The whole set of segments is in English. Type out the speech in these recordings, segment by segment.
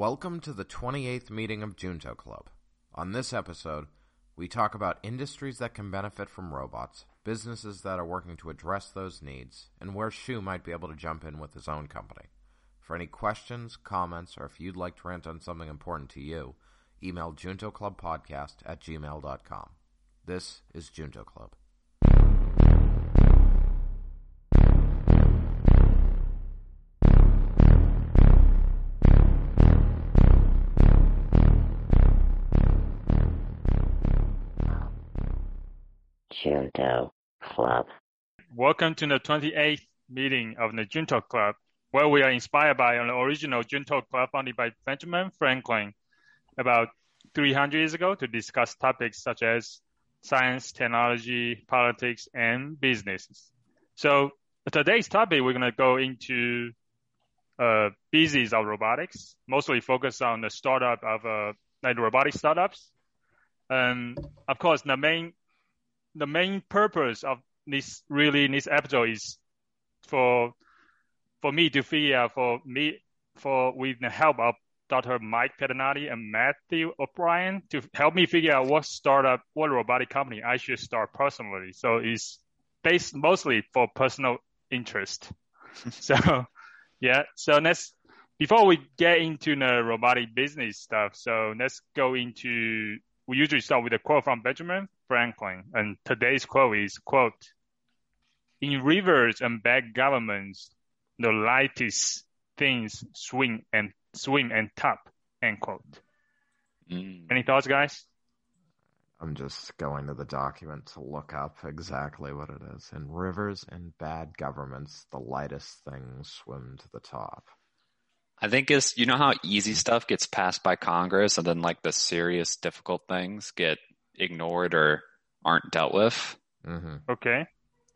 Welcome to the 28th meeting of Junto Club. On this episode, we talk about industries that can benefit from robots, businesses that are working to address those needs, and where Shu might be able to jump in with his own company. For any questions, comments, or if you'd like to rant on something important to you, email juntoclubpodcast at gmail.com. This is Junto Club. Junto Club. Welcome to the 28th meeting of the Junto Club, where we are inspired by an original Junto Club founded by Benjamin Franklin about 300 years ago to discuss topics such as science, technology, politics, and business. So today's topic, we're going to go into uh, business of robotics, mostly focus on the startup of uh, like robotic startups. And of course, the main the main purpose of this really this episode is for for me to figure out for me for with the help of Dr. Mike Pedinati and Matthew O'Brien to help me figure out what startup, what robotic company I should start personally. So it's based mostly for personal interest. so yeah, so let's before we get into the robotic business stuff, so let's go into we usually start with a quote from Benjamin Franklin, and today's quote is quote In rivers and bad governments, the lightest things swing and swim and top. End quote. Mm. Any thoughts, guys? I'm just going to the document to look up exactly what it is. In rivers and bad governments, the lightest things swim to the top. I think it's you know how easy stuff gets passed by Congress and then like the serious difficult things get ignored or aren't dealt with. hmm Okay.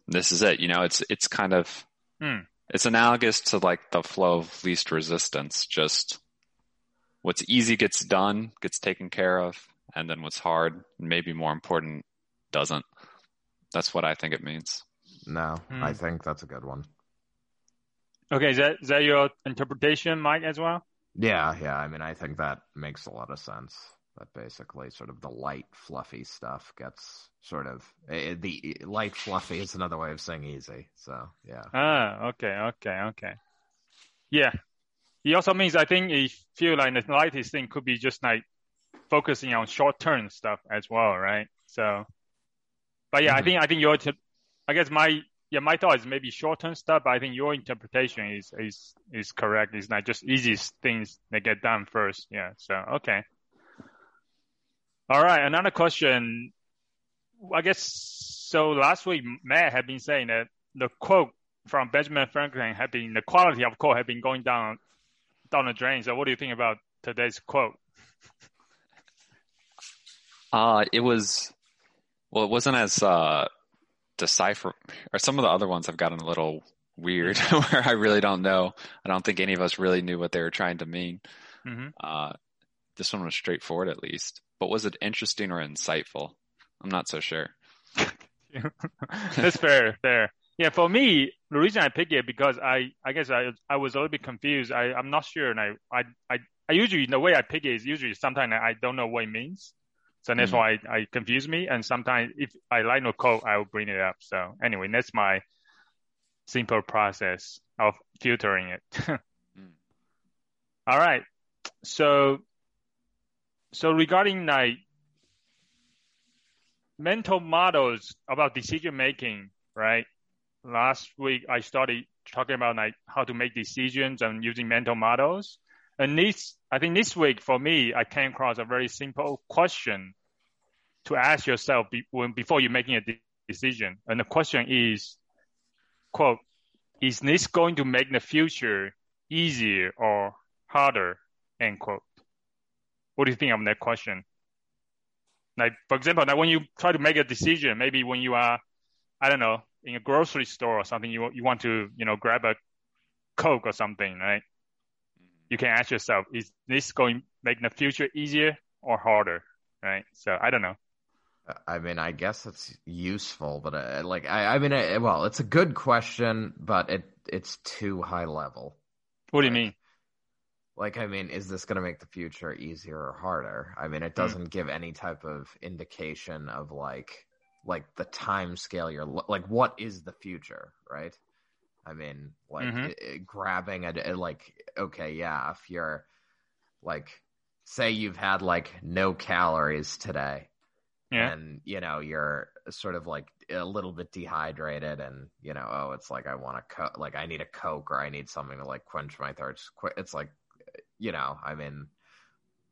This is it. You know, it's it's kind of Hmm. it's analogous to like the flow of least resistance. Just what's easy gets done, gets taken care of, and then what's hard, maybe more important, doesn't. That's what I think it means. No, Hmm. I think that's a good one. Okay, is that is that your interpretation, Mike, as well? Yeah, yeah. I mean, I think that makes a lot of sense. That basically, sort of the light, fluffy stuff gets sort of eh, the light, fluffy is another way of saying easy. So, yeah. Ah, okay, okay, okay. Yeah. It also means I think it feel like the lightest thing could be just like focusing on short term stuff as well, right? So, but yeah, I Mhm. think I think your I guess my yeah my thought is maybe short term stuff, but I think your interpretation is is is correct. It's not just easiest things that get done first. Yeah. So okay. All right. Another question. I guess so. Last week, Matt had been saying that the quote from Benjamin Franklin had been the quality of quote had been going down down the drain. So, what do you think about today's quote? Uh, it was, well, it wasn't as, uh, decipher, or some of the other ones have gotten a little weird where I really don't know. I don't think any of us really knew what they were trying to mean. hmm Uh, this one was straightforward at least, but was it interesting or insightful? I'm not so sure. That's fair, fair. Yeah, for me, the reason I picked it because I, I guess I, I was a little bit confused. I, I'm not sure, and I, I, I, I usually the way I pick it is usually sometimes I don't know what it means, so that's Mhm. why I, I confuse me. And sometimes if I like no code, I will bring it up. So anyway, that's my simple process of filtering it. All right. So, so regarding like mental models about decision making, right? Last week I started talking about like how to make decisions and using mental models. And this, I think this week for me, I came across a very simple question to ask yourself be, when, before you're making a de- decision. And the question is, quote, is this going to make the future easier or harder? End quote. What do you think of that question? Like, for example, like when you try to make a decision, maybe when you are, I don't know, in a grocery store or something, you you want to, you know, grab a Coke or something, right? You can ask yourself, is this going to make the future easier or harder, right? So I don't know. I mean, I guess it's useful, but uh, like, I, I mean, uh, well, it's a good question, but it it's too high level. What do you mean? Like, I mean, is this going to make the future easier or harder? I mean, Hmm. it doesn't give any type of indication of like, like the time scale you're like, what is the future, right? I mean, like Mhm. i- i- grabbing a, a- like, okay, yeah, if you're like, say you've had like no calories today, Yeah. and you know you're sort of like a little bit dehydrated and you know oh it's like i want a co- like i need a coke or i need something to like quench my thirst it's like you know i mean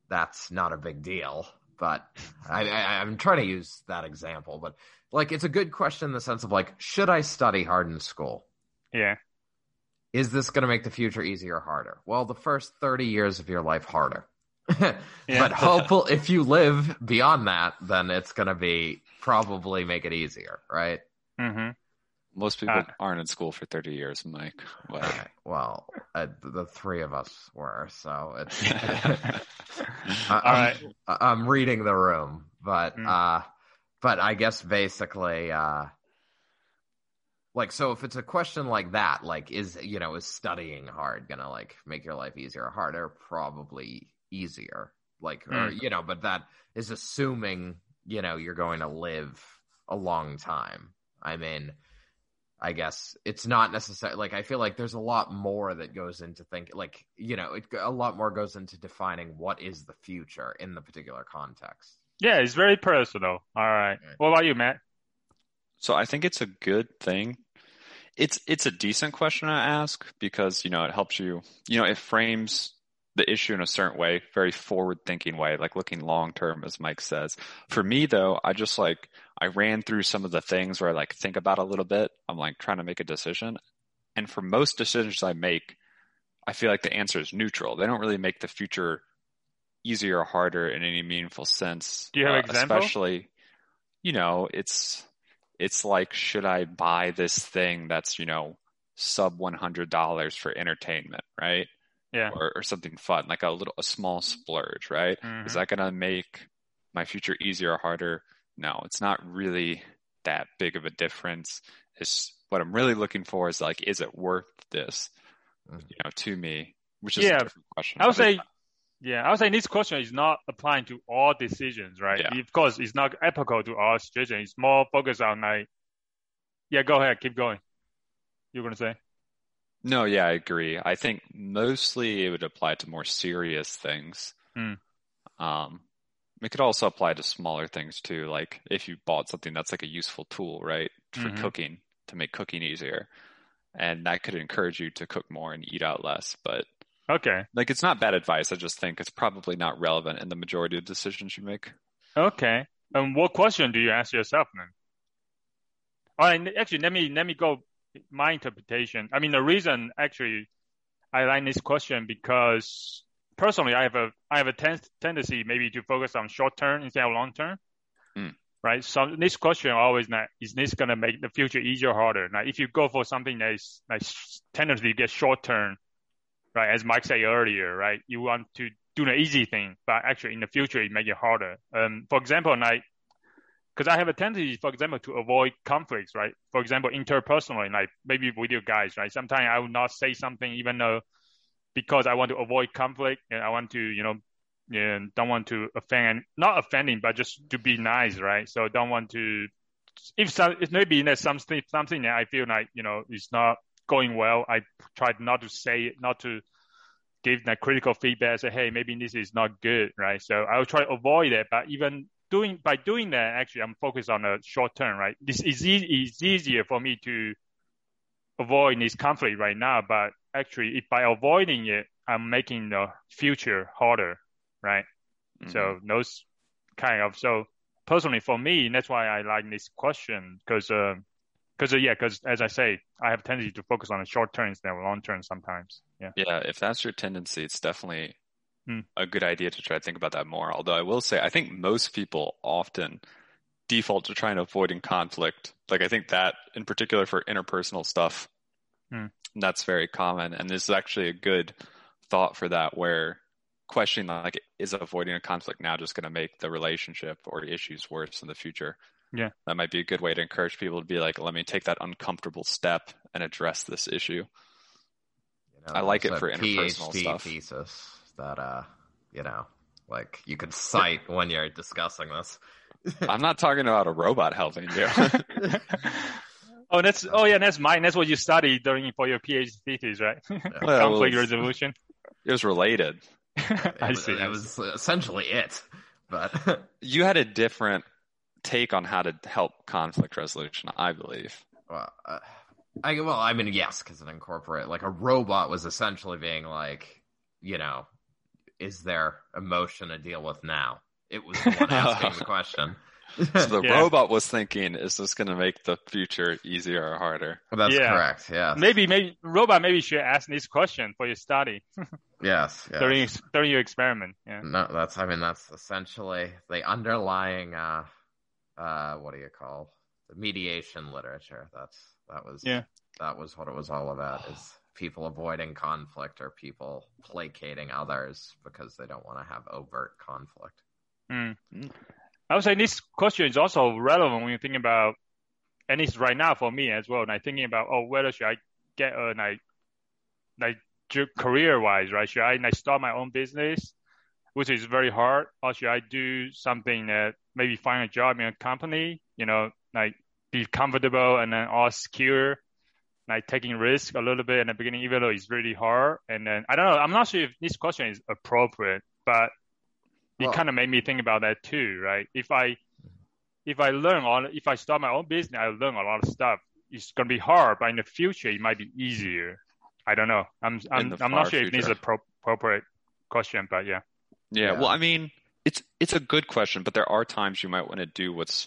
that's not a big deal but I, I i'm trying to use that example but like it's a good question in the sense of like should i study hard in school? Yeah. is this going to make the future easier or harder? Well the first 30 years of your life harder. But hopeful if you live beyond that then it's going to be probably make it easier right? Hmm Most people Uh, aren't in school for 30 years, Mike. Like, Okay, well uh, the three of us were so it's I, All right. I'm, I'm reading the room but Mm. uh but i guess basically uh like so if it's a question like that like is you know is studying hard gonna like make your life easier or harder probably easier like or Mm. you know but that is assuming you know you're going to live a long time i mean i guess it's not necessary like i feel like there's a lot more that goes into thinking like you know it, a lot more goes into defining what is the future in the particular context Yeah, it's very personal. All right. Right. What about you, Matt? So I think it's a good thing. It's it's a decent question to ask because you know it helps you. You know it frames the issue in a certain way, very forward thinking way, like looking long term, as Mike says. For me though, I just like I ran through some of the things where I like think about a little bit. I'm like trying to make a decision, and for most decisions I make, I feel like the answer is neutral. They don't really make the future easier or harder in any meaningful sense. Do you have Uh, an example? Especially, you know, it's it's like should I buy this thing that's you know sub one hundred dollars for entertainment, right? Yeah. Or or something fun, like a little a small splurge, right? Mhm. Is that gonna make my future easier or harder? No, it's not really that big of a difference. It's what I'm really looking for is like, is it worth this, Mhm. you know, to me? Which is Yeah. a different question. I would say, yeah, I would say this question is not applying to all decisions, right? Yeah. Of course, it's not applicable to all situations. It's more focused on like, yeah, go ahead, keep going. You're gonna say, No, yeah, I agree. I think mostly it would apply to more serious things. Hmm. Um, it could also apply to smaller things too, like if you bought something that's like a useful tool, right, for Mhm. cooking to make cooking easier, and that could encourage you to cook more and eat out less. But okay, like, it's not bad advice. I just think it's probably not relevant in the majority of decisions you make. okay. And what question do you ask yourself then? All right, actually, let me let me go my interpretation. I mean, the reason actually I like this question because personally, I have a I have a ten- tendency maybe to focus on short term instead of long term. Hmm. Right. So this question always like, is this gonna make the future easier or harder? Like if you go for something that is like tendency to get short term, right? As Mike said earlier, right? You want to do the easy thing, but actually in the future it make it harder. Um, for example, like because I have a tendency, for example, to avoid conflicts, right? For example, interpersonally, like maybe with you guys, right? Sometimes I will not say something even though because I want to avoid conflict and I want to, you know, yeah, don't want to offend, not offending, but just to be nice, right? So don't want to, if some, if maybe there's something, something that I feel like, you know, is not going well, I try not to say it, not to give that critical feedback, say, hey, maybe this is not good, right? So I will try to avoid it, but even doing by doing that, actually, I'm focused on the short term, right? This is e- it's easier for me to avoid this conflict right now, but actually, if by avoiding it, I'm making the future harder, right? Mhm. So those kind of so personally for me, that's why I like this question because because yeah, because as I say, I have tendency to focus on the short term instead of long term sometimes. Yeah. Yeah, if that's your tendency, it's definitely Hmm. a good idea to try to think about that more. Although I will say, I think most people often default to trying to avoiding conflict. Like I think that in particular for interpersonal stuff, Hmm. that's very common. And this is actually a good thought for that where questioning like is avoiding a conflict now just going to make the relationship or issues worse in the future? Yeah. That might be a good way to encourage people to be like, let me take that uncomfortable step and address this issue. You know, I like it for interpersonal PhD stuff. thesis that uh, you know, like you could cite when you're discussing this. I'm not talking about a robot helping you. Oh, that's oh yeah, that's mine. That's what you studied during for your PhD thesis, right? Well, Conflict it's- resolution. it was related. It I see. It was essentially it, but You had a different take on how to help conflict resolution, I believe. well, uh, I well, I mean, yes, because it incorporate like a robot was essentially being like, you know, is there emotion to deal with now? It was the one asking the question. So the Yeah. robot was thinking, is this going to make the future easier or harder? That's Yeah. correct. Yeah. maybe maybe robot maybe should ask this question for your study Yes. yes. during during your experiment. Yeah. No, that's I mean that's essentially the underlying uh uh what do you call the mediation literature. That's that was Yeah. that was what it was all about is people avoiding conflict or people placating others because they don't want to have overt conflict. Mm. I would say this question is also relevant when you think about, and it's right now for me as well. Like thinking about, oh, whether should I get a like, like career wise, right? Should I like start my own business, which is very hard, or should I do something that maybe find a job in a company, you know, like be comfortable and then all secure, like taking risk a little bit in the beginning, even though it's really hard. And then I don't know, I'm not sure if this question is appropriate, but it Well- kind of made me think about that too, right? If I mm-hmm. if I learn all, if I start my own business, I learn a lot of stuff. It's gonna be hard, but in the future, it might be easier. I don't know. I'm I'm I'm not far sure if this is a future. pro- appropriate question, but yeah. Yeah, Yeah. well, I mean, it's it's a good question, but there are times you might want to do what's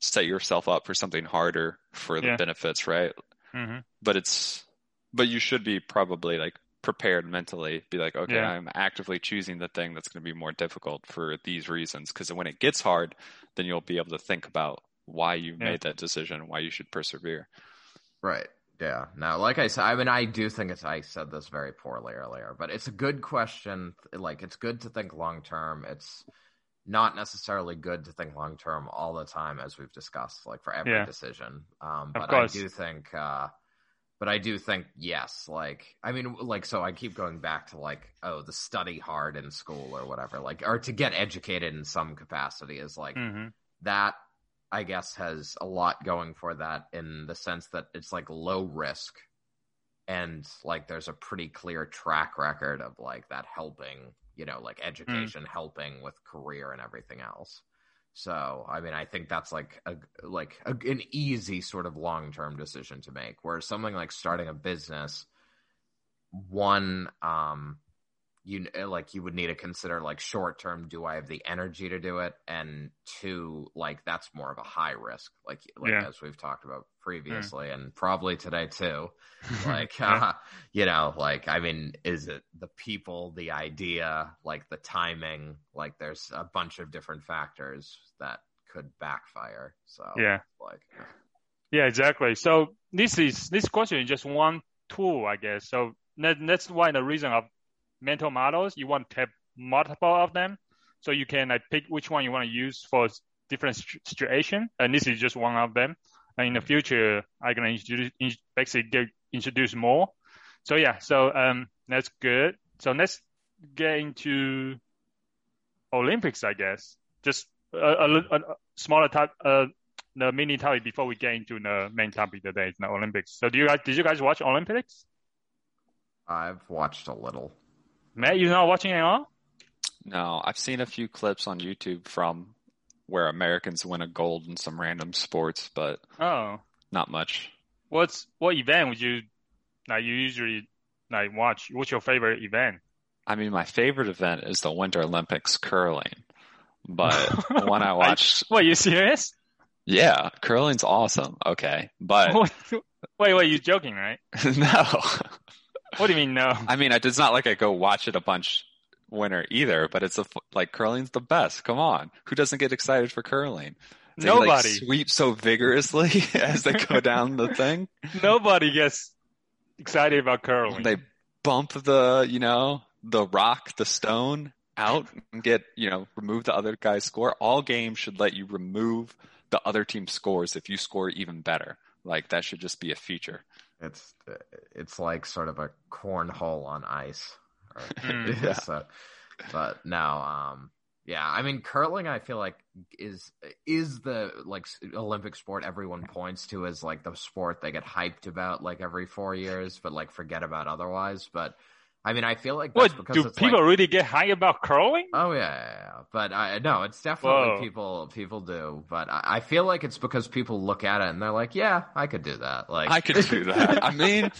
set yourself up for something harder for the Yeah. benefits, right? Hmm But it's but you should be probably like prepared mentally. Be like, okay, Yeah. I'm actively choosing the thing that's going to be more difficult for these reasons. Because when it gets hard, then you'll be able to think about why you Yeah. made that decision, why you should persevere. Right. Yeah. Now, like I said, I mean, I do think it's. I said this very poorly earlier, but it's a good question. Like, it's good to think long term. It's not necessarily good to think long term all the time, as we've discussed, like for every Yeah. decision. Um, but I do think. uh but I do think yes, like I mean, like so I keep going back to like oh the study hard in school or whatever, like or to get educated in some capacity is like hmm that I guess has a lot going for that in the sense that it's like low risk and like there's a pretty clear track record of like that helping, you know, like education helping with career and everything else. So, I mean, I think that's like a like a, an easy sort of long-term decision to make Whereas something like starting a business one um you like you would need to consider like short term do i have the energy to do it and two like that's more of a high risk like like Yeah. as we've talked about previously and probably today too like Yeah. uh, you know like i mean is it the people the idea like the timing like there's a bunch of different factors that could backfire so Yeah. like Yeah, exactly. So this is this question is just one tool, I guess. So that, that's why the reason of mental models, you want to have multiple of them, so you can like pick which one you want to use for different situ- situation. And this is just one of them. And in the future, I'm gonna introduce basically get, introduce more. So yeah, so um, that's good. So let's get into Olympics, I guess. Just a, a, a, a smaller type, uh, the mini topic before we get into the main topic today, the Olympics. So do you guys, did you guys watch Olympics? i've watched a little Matt, you're not watching at all? No, I've seen a few clips on YouTube from where Americans win a gold in some random sports, but Oh, not much. what's what event would you like? You usually like watch? What's your favorite event? I mean, my favorite event is the Winter Olympics curling, but when I watch, What, you serious? yeah, curling's awesome. Okay, but wait, wait, you're joking, right? no, What do you mean no? I mean, it's not like I go watch it a bunch winter either, but it's a, like curling's the best. Come on. Who doesn't get excited for curling? They, like, Nobody, sweep so vigorously as they go down the thing. nobody gets excited about curling. They bump the, you know, the rock, the stone out and get, you know, remove the other guy's score. All games should let you remove the other team's scores if you score even better. Like that should just be a feature. It's it's like sort of a cornhole on ice Or- Mm. Yeah. so, but no, um, yeah, I mean, curling, I feel like is is the like Olympic sport everyone points to as like the sport they get hyped about like every four years, but like forget about otherwise. But I mean, I feel like that's What because do it's people like, really get high about curling? Oh yeah, yeah, yeah. but I no, it's definitely Whoa. people people do, but I, I feel like it's because people look at it and they're like, yeah, I could do that. Like I could do that. I mean,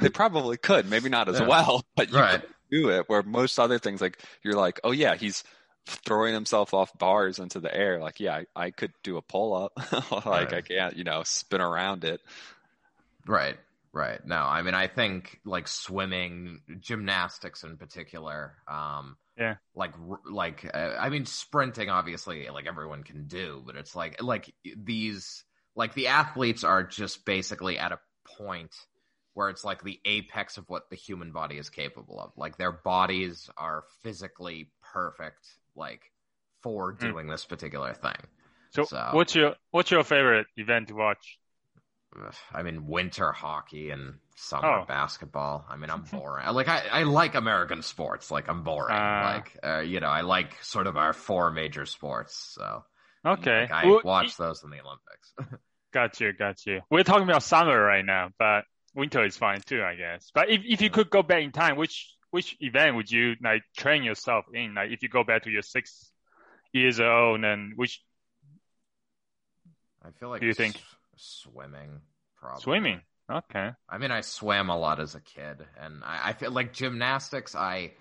they probably could, maybe not as Yeah. well, but you right, could do it. Where most other things, like you're like, oh yeah, he's throwing himself off bars into the air. Like, yeah, I, I could do a pull up. like Right. I can't, you know, spin around it. right, right. No, I mean, I think like swimming, gymnastics in particular, um, Yeah. like like uh, I mean, sprinting obviously like everyone can do, but it's like like these like the athletes are just basically at a point where it's like the apex of what the human body is capable of. Like their bodies are physically perfect, like for Mm. doing this particular thing. So, So- what's your what's your favorite event to watch? I mean, winter hockey and summer Oh. basketball. I mean, I'm boring. Like, I, I like American sports. Like, I'm boring. Ah. like, uh, you know, I like sort of our four major sports. So, Okay, like, I Well, watch those in the Olympics. Got you, got you. We're talking about summer right now, but winter is fine too, I guess. But if if you could go back in time, which which event would you like train yourself in? Like if you go back to your six years old, and which I feel like Do you think? Swimming, probably. swimming? Okay. I mean, I swam a lot as a kid, and I, I feel like gymnastics. I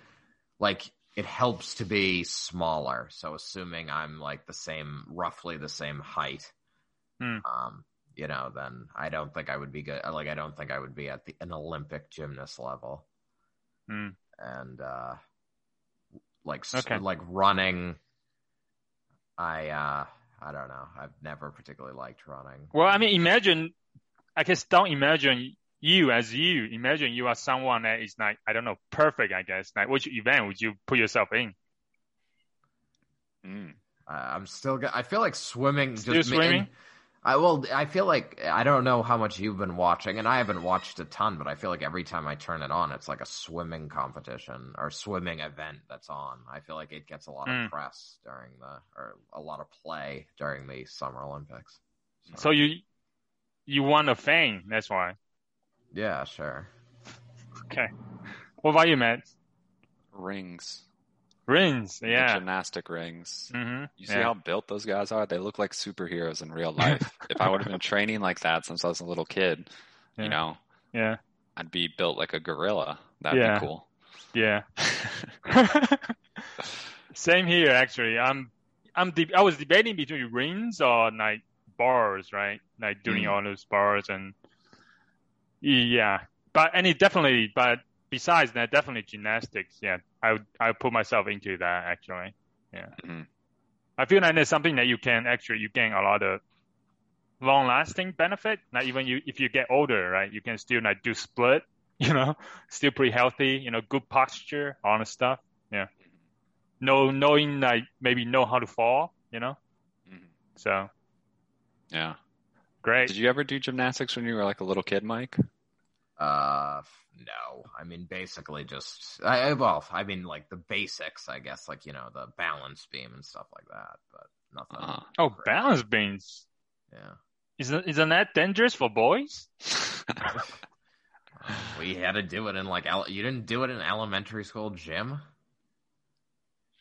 like it helps to be smaller. So, assuming I'm like the same, roughly the same height, Hmm. um, you know, then I don't think I would be good. Like, I don't think I would be at the an Olympic gymnast level, Hmm. and uh, like Okay. like running. I uh, I don't know. I've never particularly liked running. Well, I mean, imagine. I guess don't imagine you as you. Imagine you are someone that is like I don't know, perfect. I guess. Like which event would you put yourself in? Mm. Uh, I'm still. Go- I feel like swimming. Still just ma- swimming? and- I well, I feel like I don't know how much you've been watching, and I haven't watched a ton, but I feel like every time I turn it on, it's like a swimming competition or swimming event that's on. I feel like it gets a lot Mm. of press during the or a lot of play during the Summer Olympics. So you you want a fame. That's why. yeah, sure. Okay. What about you, Matt? Rings. Rings. The Yeah. Gymnastic rings. Mm-hmm. You see yeah. how built those guys are? They look like superheroes in real life. if I would have been training like that since I was a little kid, Yeah. you know, Yeah. I'd be built like a gorilla. That'd Yeah. be cool. Yeah. Same here, actually. I'm, I'm, de- I was debating between rings or like bars, right? Like doing Mm. all those bars and yeah, but and it definitely, but besides that, definitely gymnastics. Yeah, I would, I would put myself into that actually. Yeah, Mhm. I feel like there's something that you can actually you gain a lot of long-lasting benefit. Not even you, if you get older, right, you can still like do split. You know, still pretty healthy. You know, good posture, all the stuff. Yeah, no knowing like maybe know how to fall. You know, Mhm. so Yeah. great. Did you ever do gymnastics when you were like a little kid, Mike? Uh, no. I mean, basically just. I I- well, I mean, like the basics, I guess, like you know, the balance beam and stuff like that, but nothing. Uh, Oh, great. balance beams. Yeah. Isn't isn't that dangerous for boys? We had to do it in like ele- you didn't do it in elementary school gym.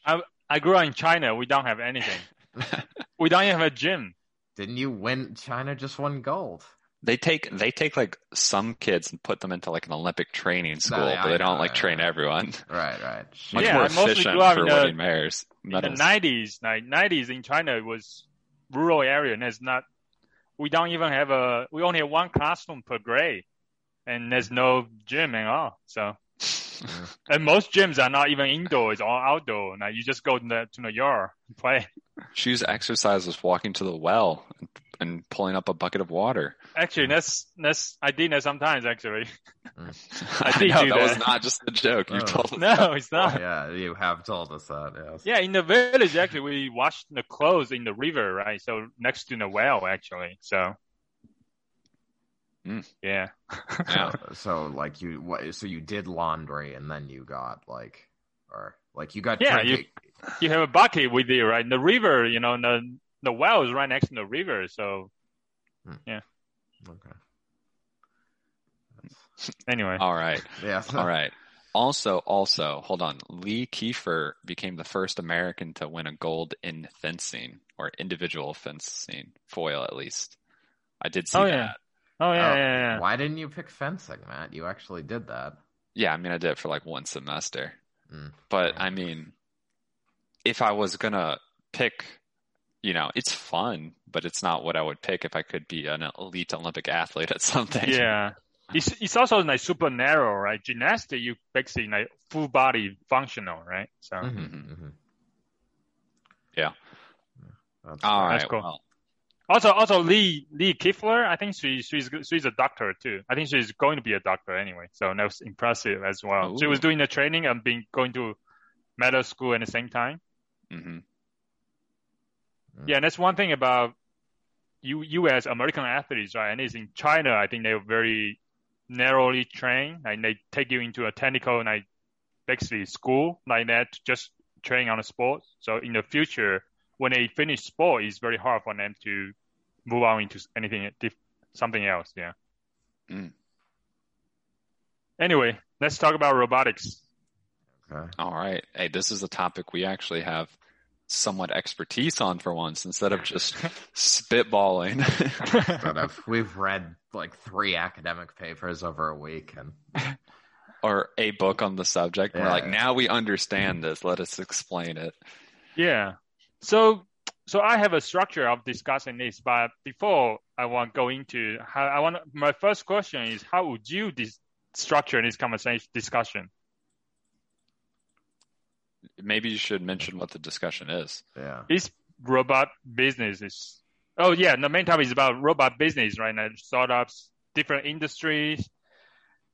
I grew up in China. We don't have anything. we don't even have a gym. Didn't you win? China just won gold. They take they take like some kids and put them into like an Olympic training school, yeah, but they I don't know, like I train know. everyone. Right, right. Much Yeah, more efficient for in the- winning mayors. In the nineties, like nineties in China it was rural area and there's not we don't even have a we only have one classroom per grade and there's no gym at all. So and most gyms are not even indoors or outdoor. Now you just go to the to the yard and play. Choose exercise was walking to the well and, and pulling up a bucket of water. Actually that's that's I did that sometimes actually. I, did know do that, was not just a joke. You Oh. told us. No, it's not. yeah, you have told us that. Yes. Yeah, in the village actually we washed the clothes in the river, right? So next to the well actually. So Mm. Mm. Yeah. Yeah. So, so like you what so you did laundry and then you got like or like you got Yeah, trained- you- you have a bucket with you, right? In the river, you know, the the well is right next to the river, so yeah. okay. anyway. All right. Yeah. All right. Also, also, hold on. Lee Kiefer became the first American to win a gold in fencing or individual fencing foil, at least. I did see Oh, that. yeah. Oh yeah, Oh, yeah, yeah. Why didn't you pick fencing, Matt? You actually did that. Yeah, I mean, I did it for like one semester. Mm. But I mean, if I was gonna pick, you know, it's fun, but it's not what I would pick if I could be an elite Olympic athlete at something. Yeah. It's it's also like super narrow, right? Gymnastics, you basically like full body functional, right? So Mhm, Mhm. mhm. Yeah. That's All right. That's cool. Well, also also Lee Lee Kiefer, I think she she's she's a doctor too. I think she's going to be a doctor anyway. So that was impressive as well. She was doing the training and being going to medical school at the same time. hmm Yeah, and that's one thing about you you as American athletes, right? And it's in China, I think they're very narrowly trained. and they take you into a technical like basically school like that, just train on a sport. So in the future, when they finish sport, it's very hard for them to move on into anything diff- something else. Yeah. Mm. Anyway, let's talk about robotics. Okay. All right. Hey, this is a topic we actually have somewhat expertise on for once instead of just spitballing. But if we've read like three academic papers over a week, and or a book on the subject. We're like, now we understand this. Let us explain it. Yeah. So so I have a structure of discussing this, but before I want to go into how I want my first question is how would you dis- structure this conversation discussion? Maybe you should mention what the discussion is. yeah, Is robot business is oh yeah, the main topic is about robot business right now, startups, different industries.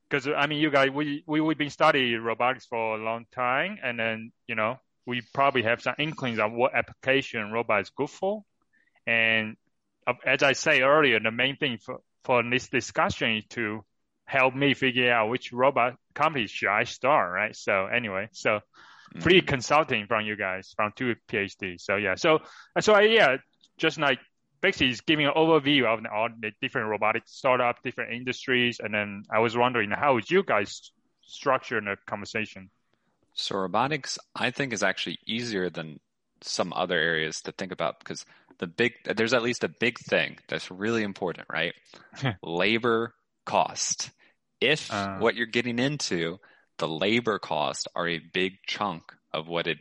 Because I mean, you guys, we we we've been studying robotics for a long time, and then you know we probably have some inklings of what application robot is good for. And uh, as I say earlier, the main thing for for this discussion is to help me figure out which robot company should I start, right? So anyway, so free consulting from you guys from two PhDs. So yeah, so so I, yeah, just like basically it's giving an overview of all the different robotic startup, different industries, and then I was wondering how would you guys structure the conversation? So robotics, I think, is actually easier than some other areas to think about because the big there's at least a big thing that's really important, right? labor cost. If Uh. what you're getting into, the labor costs are a big chunk of what it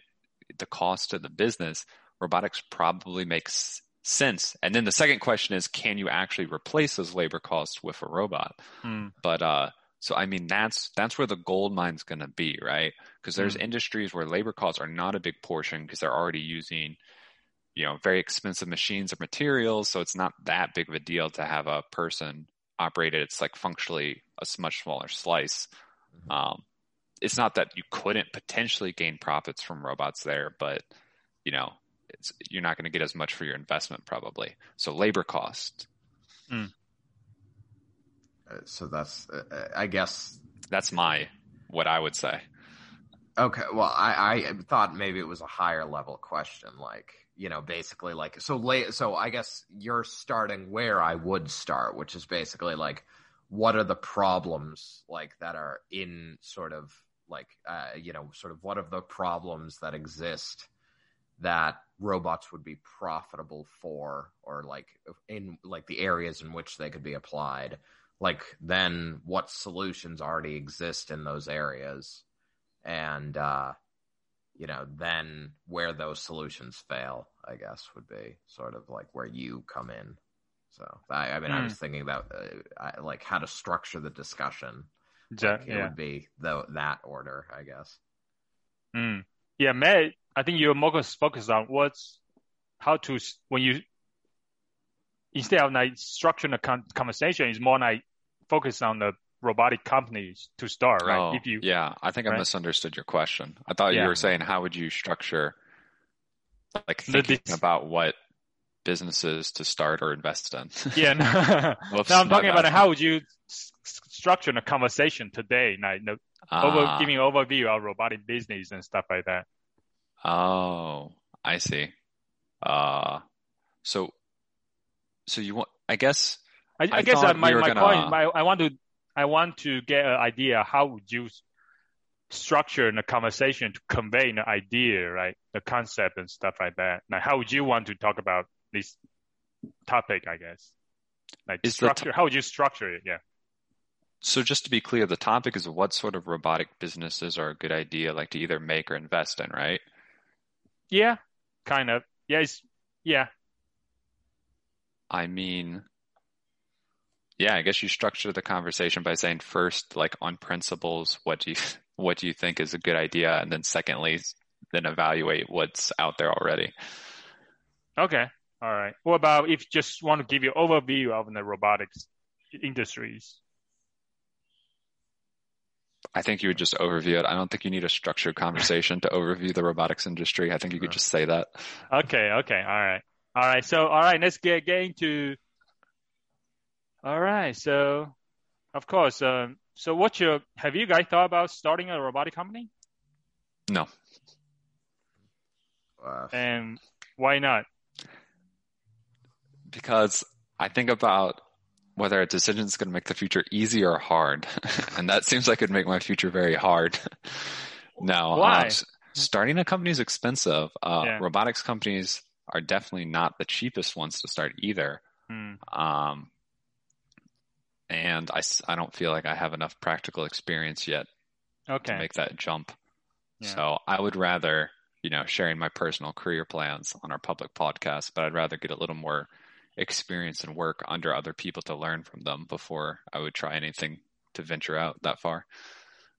the cost to the business, robotics probably makes sense. And then the second question is can you actually replace those labor costs with a robot? Hmm. But uh so I mean that's that's where the gold mine's going to be, right? Because there's industries where labor costs are not a big portion because they're already using you know very expensive machines or materials, so it's not that big of a deal to have a person operate it. It's like functionally a much smaller slice. Um, it's not that you couldn't potentially gain profits from robots there, but you know it's, you're not going to get as much for your investment probably. So labor cost, Uh, so that's uh, uh, I guess that's my what I would say. Okay, well, I, I thought maybe it was a higher level question, like you know, basically like so late. So I guess you're starting where I would start, which is basically like, what are the problems like that are in sort of like uh, you know, sort of what are the problems that exist that robots would be profitable for, or like in like the areas in which they could be applied. Like then, what solutions already exist in those areas? and uh, you know then where those solutions fail i guess would be sort of like where you come in so i, I mean i Hmm. was thinking about uh, I, like how to structure the discussion Ja- it yeah. would be the, that order i guess Mm. Yeah, Matt, I think you're more focused on what's how to when you instead of like structuring a con- conversation, is more like focus on the robotic companies to start, right? Oh, if you yeah, I think I misunderstood your question. I thought Yeah. you were saying how would you structure like The thinking about what businesses to start or invest in. Yeah, no, I'm talking about how would you s- structure a conversation today, like no, over, Ah, giving overview of robotic business and stuff like that. Oh, I see. Uh, so, so you want, I guess, I, I, I guess uh, my, we my gonna- point, my, I want to, I want to get an idea how would you structure the conversation to convey the idea, right? The concept and stuff like that. Like, how would you want to talk about this topic? I guess, like Is structure. how would you structure it? Yeah. so just to be clear, the topic is what sort of robotic businesses are a good idea, like to either make or invest in, right? Yeah, kind of. Yeah, it's, yeah. I mean, yeah, I guess you structure the conversation by saying first, like on principles, what do you what do you think is a good idea, and then secondly, then evaluate what's out there already. Okay. All right. What about if you just want to give you overview of the robotics industries? I think you would just overview it. I don't think you need a structured conversation to overview the robotics industry. I think you could just say that. Okay. Okay. All right. All right. So, all right. Let's get get into. All right. So, of course. Um, so, what's your? Have you guys thought about starting a robotic company? No, Uh, And why not? Because I think about whether a decision is going to make the future easy or hard, and that seems like it'd make my future very hard. no, Why? uh, starting a company is expensive. Uh, Yeah. Robotics companies are definitely not the cheapest ones to start either. Hmm. Um, and I, I don't feel like I have enough practical experience yet to make that jump. Yeah. So I would rather, you know, sharing my personal career plans on our public podcast, but I'd rather get a little more experience and work under other people to learn from them before I would try anything to venture out that far.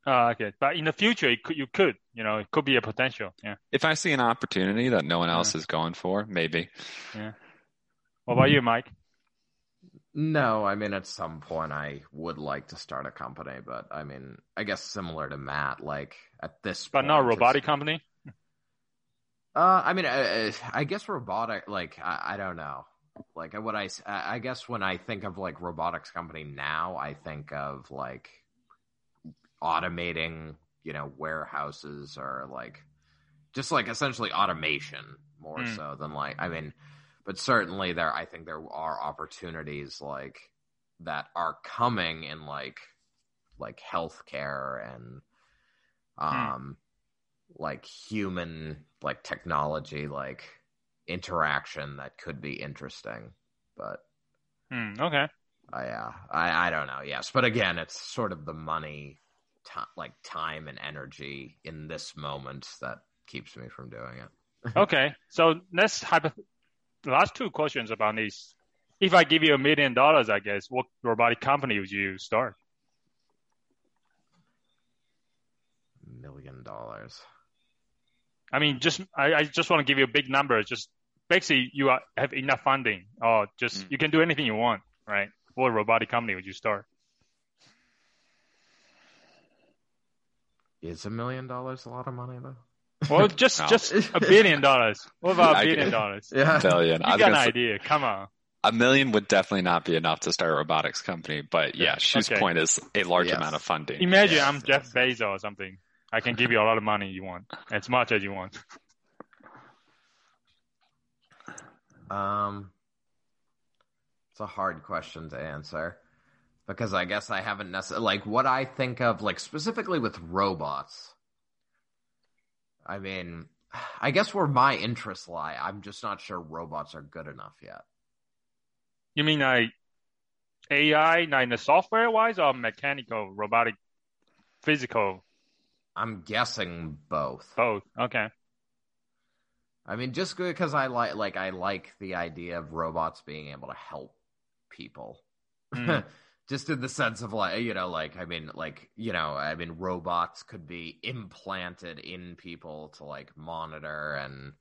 Oh, okay. But in the future, it could, you could, you know, it could be a potential. Yeah. If I see an opportunity that no one else is going for, maybe. Yeah. What about you, Mike? No, I mean, at some point I would like to start a company, but I mean, I guess similar to Matt, like at this But point. not a it's- robotic company. Uh, I mean, I, I guess robotic, like, I, I don't know. Like, what I I guess when I think of like robotics company now, I think of like automating, you know, warehouses or like just like essentially automation more Hmm. so than like, I mean, but certainly there, I think there are opportunities like that are coming in like, like healthcare and, um, like human like technology like interaction that could be interesting but Hmm. Okay. I yeah I I don't know yes but again it's sort of the money ti like time and energy in this moment that keeps me from doing it Okay. So let's hypo- last two questions about this. If I give you a million dollars, I guess, what robotic company would you start? million dollars I mean, just I, I just want to give you a big number. Just basically, you are, have enough funding, or just Mm. you can do anything you want, right? What robotic company would you start? is a million dollars a lot of money though Well, just No. just a billion dollars. What about I a billion dollars? Yeah Billion. I got an say- idea? Come on. a million would definitely not be enough to start a robotics company, but yeah, Shu's Okay. point is a large Yes. amount of funding. Imagine Yes, I'm. Jeff Bezos or something. I can give you a lot of money you want, as much as you want. Um, it's a hard question to answer because I guess I haven't necessarily like what I think of like specifically with robots. I mean, I guess where my interests lie, I'm just not sure robots are good enough yet. You mean like AI, like in the software wise, or mechanical, robotic, physical, I'm guessing both. both? Okay. I mean, just because I like like I like the idea of robots being able to help people. Mm. just in the sense of like you know like i mean like you know i mean robots could be implanted in people to like monitor and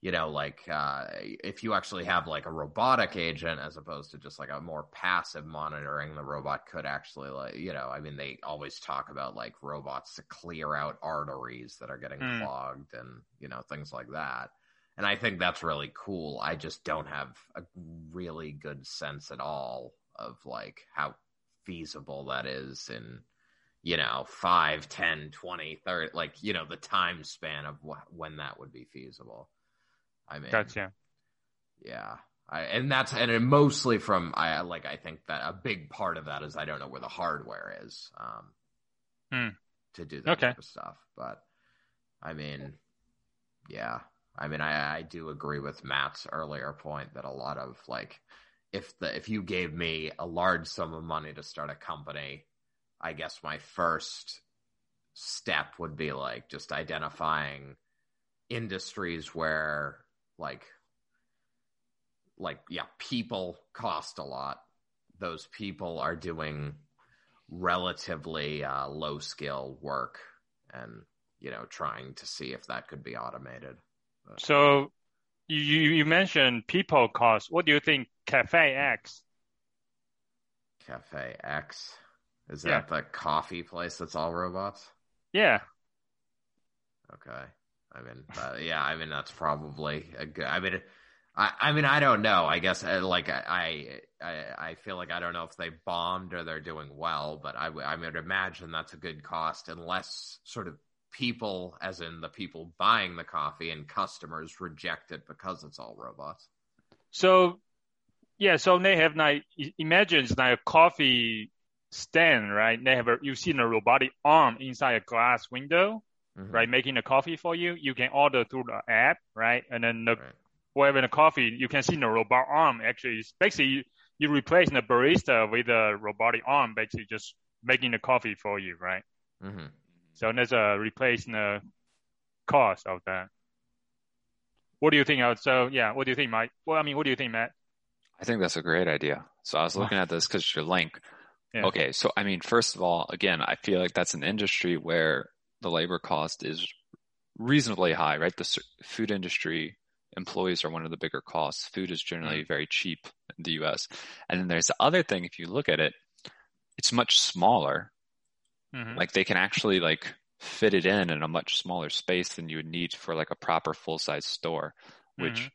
you know like uh if you actually have like a robotic agent as opposed to just like a more passive monitoring the robot could actually like you know i mean they always talk about like robots to clear out arteries that are getting Hmm. clogged and you know things like that and I think that's really cool. I just don't have a really good sense at all of like how feasible that is in you know 5 10 20 30 like you know the time span of wh- when that would be feasible i mean Gotcha. yeah I, and that's and mostly from i like i think that a big part of that is i don't know where the hardware is um Hmm. to do that Okay. type of stuff but i mean yeah i mean i i do agree with matt's earlier point that a lot of like if the if you gave me a large sum of money to start a company i guess my first step would be like just identifying industries where like like yeah people cost a lot those people are doing relatively uh, low skill work and you know trying to see if that could be automated So you you you mentioned people cost. What do you think Cafe X? cafe x is Yeah. that the coffee place that's all robots Yeah. Okay. I mean, uh, yeah, I mean that's probably a good. I mean, I, I mean, I don't know. I guess uh, like I, I, I feel like I don't know if they bombed or they're doing well, but I I would imagine that's a good cost unless sort of people, as in the people buying the coffee and customers, reject it because it's all robots. So yeah, so they have i- imagine it's a coffee stand, right? They have a you've seen a robotic arm inside a glass window, Mhm. right, making the coffee for you. You can order through the app, right? And then the Right. whatever the coffee, you can see the robot arm actually is basically you, you replace the barista with a robotic arm, basically just making the coffee for you, right? Mhm. So there's a replacing the cost of that. What do you think? of- So yeah, what do you think, Mike? Well, I mean, what do you think, Matt? I think that's a great idea. So I was looking at this because your link. Yeah. Okay, so I mean, first of all, again, I feel like that's an industry where the labor cost is reasonably high, right? The food industry employees are one of the bigger costs. Food is generally very cheap in the US. And then there's the other thing, if you look at it, it's much smaller. Mhm. Like they can actually like fit it in in a much smaller space than you would need for like a proper full size store, which Mhm.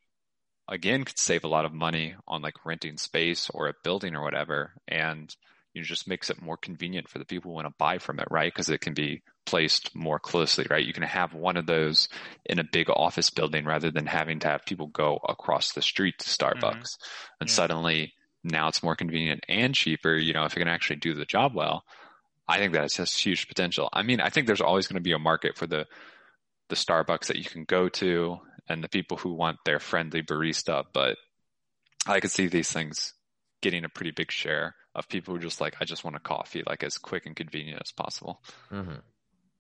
again could save a lot of money on like renting space or a building or whatever and you know, just makes it more convenient for the people who want to buy from it right? Because it can be placed more closely right? You can have one of those in a big office building rather than having to have people go across the street to mm-hmm. starbucks. And Yeah. suddenly now it's more convenient and cheaper you know if you can actually do the job well. I think that has huge potential. I mean i think there's always going to be a market for the the starbucks that you can go to and the people who want their friendly barista but i could see these things getting a pretty big share of people who just like i just want a coffee like as quick and convenient as possible Mhm.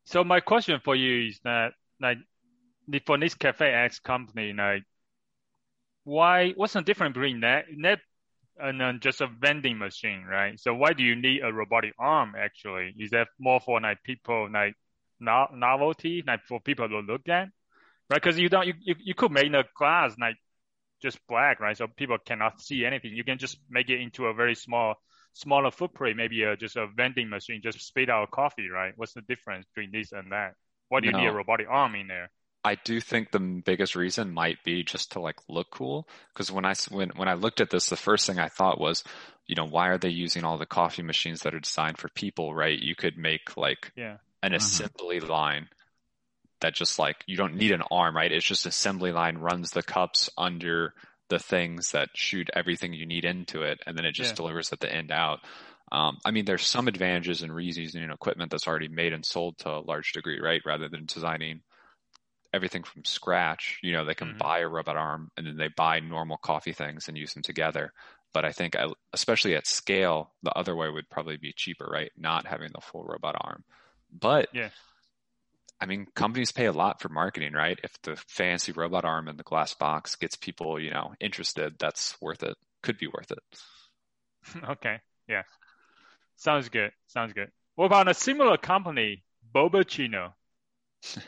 So my question for you is that like for this Cafe X company, like why what's the difference between that that and then just a vending machine, right? So why do you need a robotic arm actually? Is that more for like people like no, novelty, like for people to look at? Right? Because you don't you, you you could make the glass like just black, right? So people cannot see anything. You can just make it into a very small smaller footprint, maybe a, just a vending machine, just spit out coffee, right? What's the difference between this and that? Why do you need a robotic arm in there? I do think the biggest reason might be just to like look cool. Because when I s- when when I looked at this, the first thing I thought was, you know, why are they using all the coffee machines that are designed for people? Right? You could make like Yeah. an uh-huh. assembly line that just like you don't need an arm, right? It's just assembly line runs the cups under the things that shoot everything you need into it, and then it just Yeah. delivers at the end out. Um, I mean, there's some advantages in reusing equipment that's already made and sold to a large degree, right? Rather than designing everything from scratch. You know, they can Mhm. buy a robot arm and then they buy normal coffee things and use them together. But I think, I, especially at scale, the other way would probably be cheaper, right? Not having the full robot arm. But Yeah. I mean, companies pay a lot for marketing, right? If the fancy robot arm in the glass box gets people, you know, interested, that's worth it. Could be worth it. okay. Yeah. Sounds good. Sounds good. What about a similar company, Bobacino?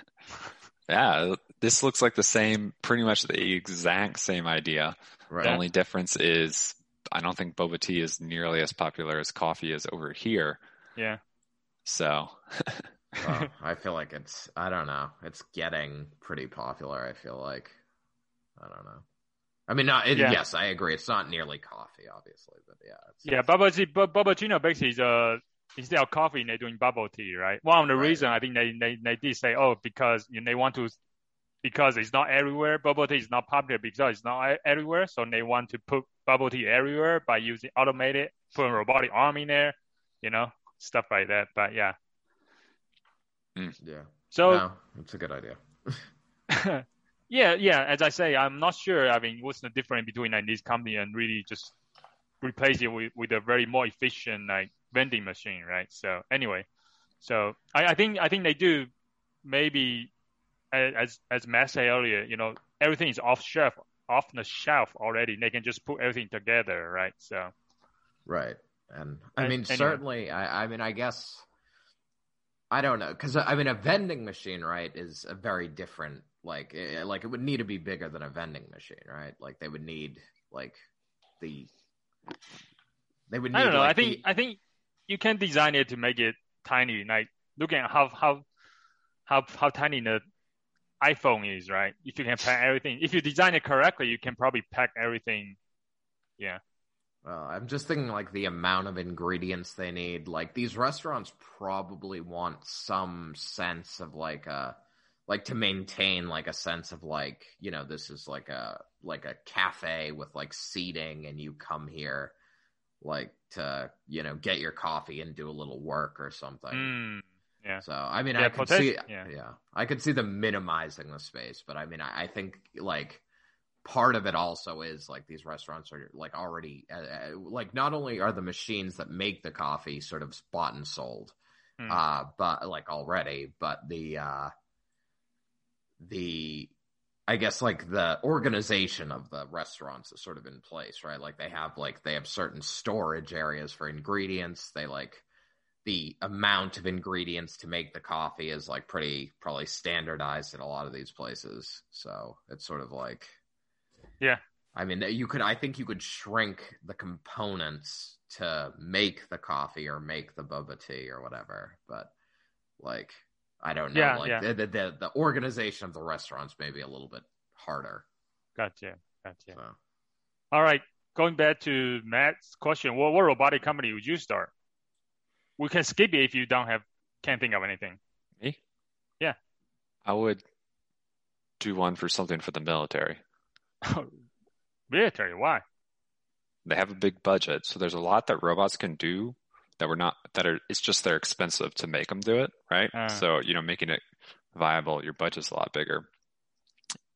Yeah, this looks like the same, pretty much the exact same idea. right The only difference is I don't think boba tea is nearly as popular as coffee is over here. Yeah. So, Well, I feel like it's I don't know. It's getting pretty popular. I feel like I don't know. I mean, not, it, Yeah. yes, I agree. It's not nearly coffee, obviously, but yeah. Yeah, bubble tea, bu- bubble basically is uh instead of coffee, they're doing bubble tea, right? One of the Right. reason I think they, they they did say, oh, because you know, they want to because it's not everywhere. Bubble tea is not popular because it's not everywhere, so they want to put bubble tea everywhere by using automated, put a robotic arm in there, you know, stuff like that. But yeah, Mm. yeah. so no, it's a good idea. yeah, yeah. As I say, I'm not sure. I mean, what's the difference between like this company and really just replace it with, with a very more efficient like vending machine, right? So anyway, so I, I think I think they do maybe as as Matt said earlier, you know, everything is off shelf off the shelf already. They can just put everything together, right? So Right. And I An- mean, anyway. certainly, I, I mean, I guess, I don't know. Cause I mean, a vending machine, right, is a very different, like, eh, like it would need to be bigger than a vending machine, right? Like they would need, like, the, they would need, I don't know. like, I think the- I think you can design it to make it tiny. Like looking at how how how how tiny the iPhone is, right? If you can pack everything, if you design it correctly, you can probably pack everything. Yeah. Well, I'm just thinking like the amount of ingredients they need. Like these restaurants probably want some sense of like a like to maintain like a sense of like, you know, this is like a like a cafe with like seating and you come here like to, you know, get your coffee and do a little work or something. Mm, yeah. So I mean, Yeah, I could see, yeah. yeah. I could see them minimizing the space, but I mean, I, I think like part of it also is like these restaurants are like already uh, uh, like not only are the machines that make the coffee sort of bought and sold, Hmm. uh, but like already, but the uh, the I guess like the organization of the restaurants is sort of in place, right? Like they have like they have certain storage areas for ingredients. They like the amount of ingredients to make the coffee is like pretty probably standardized in a lot of these places. So it's sort of like Yeah. I mean, you could I think you could shrink the components to make the coffee or make the boba tea or whatever, but like I don't know, Yeah, like yeah. The, the the the organization of the restaurants may be a little bit harder. Gotcha. Gotcha. So. All right. Going back to Matt's question, what, what robotic company would you start? We can skip it if you don't have can't think of anything. Me? Yeah. I would do one for something for the military. Military, why? They have a big budget, so there's a lot that robots can do that we're not that are it's just they're expensive to make them do it, right? Uh. So, you know, making it viable, your budget's a lot bigger.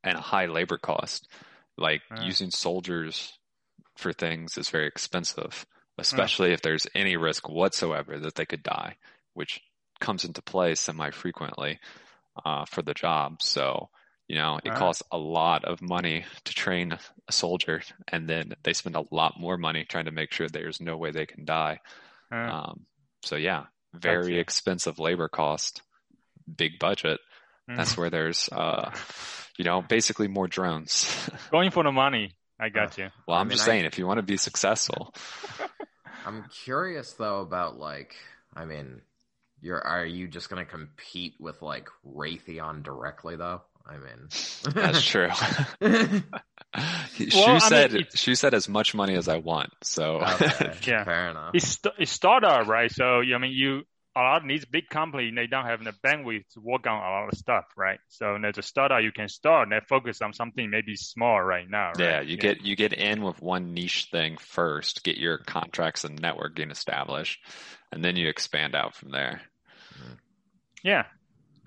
And a high labor cost. Like Uh. using soldiers for things is very expensive, especially if there's any risk whatsoever that they could die, which comes into play semi frequently uh, for the job. So, you know, it Uh. costs a lot of money to train a soldier, and then they spend a lot more money trying to make sure there's no way they can die. Uh, Um, so, yeah, very Gotcha. expensive labor cost, big budget. That's mhm. where there's, uh, you know, basically more drones. Going for the money. I got you. well, I I'm mean, just I- saying, if you want to be successful, I'm curious though about like I mean, you're are you just gonna compete with like Raytheon directly though? I mean, that's true. She Well, I mean, said she said as much money as I want. So okay, Yeah. fair enough. It's, st- it's startup, right? So, I mean, you, a lot of these big companies, they don't have the bandwidth to work on a lot of stuff, right? So, there's a startup you can start and focus on something maybe small right now, right? yeah, you get you get in with one niche thing first, get your contracts and networking established, and then you expand out from there. Hmm. Yeah,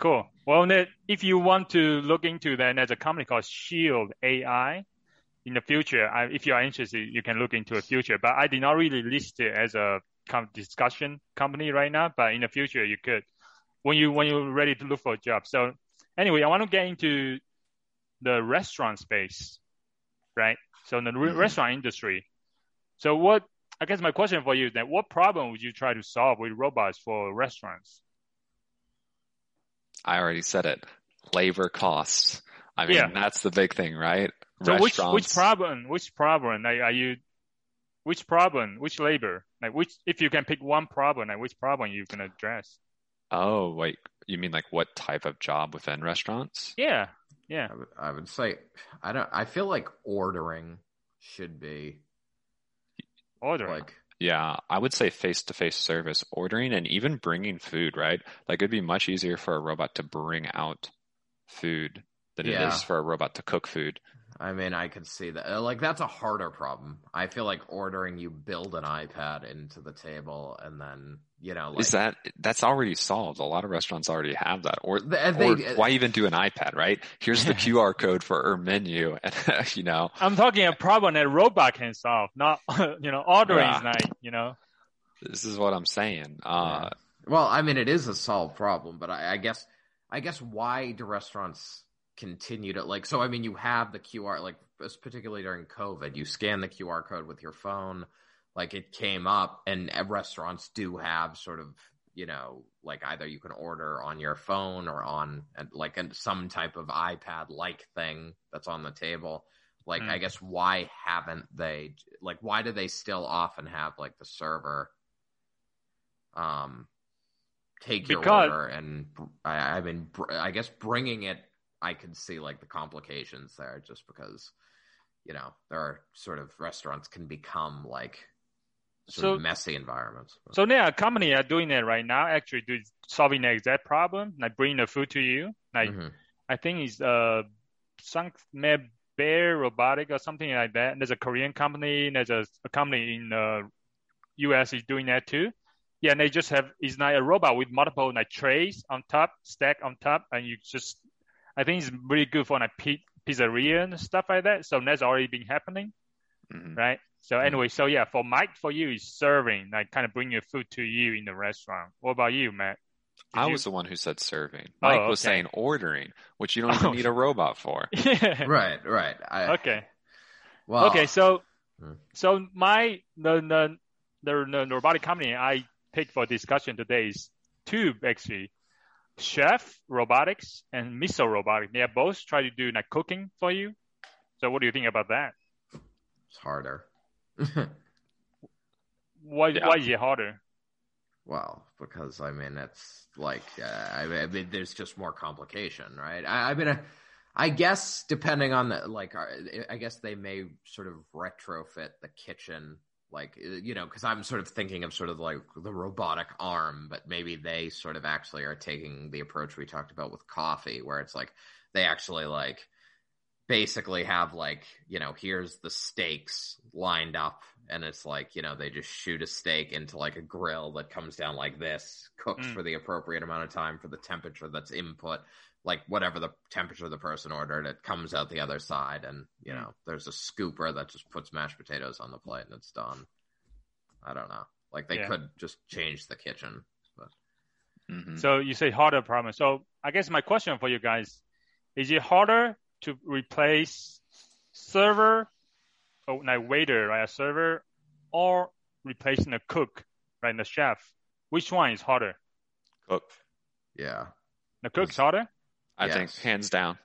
cool. Well, if you want to look into that, there's a company called Shield AI. In the future, I, if you are interested, you can look into the future. But I did not really list it as a discussion company right now. But in the future, you could when you when you're ready to look for a job. So anyway, I want to get into the restaurant space, right? So in the Mhm. restaurant industry. So what? I guess my question for you is that what problem would you try to solve with robots for restaurants? I already said it. Labor costs. I mean, Yeah. that's the big thing, right? So which which problem which problem like, are you which problem which labor like which if you can pick one problem like which problem you can address? Oh, wait. You mean like what type of job within restaurants? Yeah, Yeah. I would, I would say I don't. I feel like ordering should be Ordering. like Yeah, I would say face-to-face service, ordering and even bringing food, right? Like it'd be much easier for a robot to bring out food than it Yeah. is for a robot to cook food. I mean, I could see that. Uh, Like, that's a harder problem. I feel like ordering, you build an iPad into the table, and then you know, like, Is that that's already solved? A lot of restaurants already have that. Or, They- or why even do an iPad, right? Here's the QR code for our menu, and you know, I'm talking a problem that robot can solve, not you know ordering is Yeah. like you know. this is what I'm saying. Uh, Well, I mean, it is a solved problem, but I, I guess, I guess, why do restaurants continue to like? So, I mean, you have the QR, like, particularly during COVID, you scan the QR code with your phone, like it came up, and restaurants do have sort of, you know, like either you can order on your phone or on like some type of iPad-like thing that's on the table. Like, Mm. I guess, why haven't they? Like, why do they still often have like the server? um take your order and I, I mean br- I guess bringing it I could see like the complications there just because you know there are sort of restaurants can become like sort So- of messy environments. So are companies are doing that right now, actually do solving the exact problem, like bringing the food to you. Like Mhm. I think it's uh some Bear Robotic or something like that. And There's a Korean company. There's a, a company in the U.S. is doing that too. Yeah, and they just have it's like a robot with multiple like trays on top, stack on top, and you just I think it's really good for like pizzeria and stuff like that. So that's already been happening, mhm. right? So Mm. anyway, so yeah, for Mike, for you is serving, like kind of bring your food to you in the restaurant. What about you, Matt? Did I you- was the one who said serving. Oh, Mike was saying ordering, which you don't even Oh. need a robot for. yeah. Right, right. I, Okay. Well, okay, so Hmm. so my the the the, the robotic company I picked for discussion today is Tube actually. Chef Robotics and Miso Robotics. They are both try to do like cooking for you. So what do you think about that? it's harder. Why Yeah. why is it harder? Well, because I mean, it's like uh, I, mean, there's just more complication, right? I, I mean, I, I guess depending on the like, uh, I guess they may sort of retrofit the kitchen, like uh, you know, because I'm sort of thinking of sort of like the robotic arm, but maybe they sort of actually are taking the approach we talked about with coffee, where it's like they actually like basically have like you know here's the steaks lined up and it's like you know they just shoot a steak into like a grill that comes down like this cooks Mm. for the appropriate amount of time for the temperature that's input like whatever the temperature the person ordered it comes out the other side and you Mm. know there's a scooper that just puts mashed potatoes on the plate and it's done i don't know like they Yeah. could just change the kitchen but Mhm. So you say harder problem. So I guess my question for you guys is it harder to replace server or like waiter, right? A server or replacing a cook, right? The chef. Which one is harder? Cook. yeah The cook's harder? I Yes. think hands down.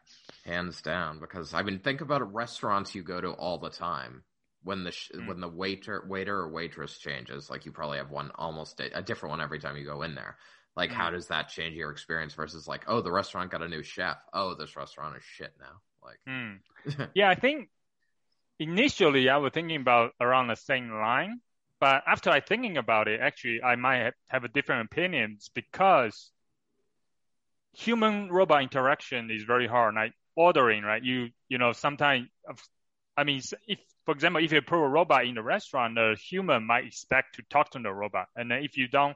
hands down because i mean think about restaurants you go to all the time when the sh- Mm. when the waiter waiter or waitress changes like you probably have one almost a, a different one every time you go in there like how Mm. does that change your experience versus like oh the restaurant got a new chef oh this restaurant is shit now like Hmm. Yeah, I think initially I was thinking about around the same line, but after I thinking about it, actually I might have, have a different opinions because human robot interaction is very hard. Like ordering, right? You you know sometimes, I mean, if for example, if you put a robot in the restaurant, the human might expect to talk to the robot, and then if you don't.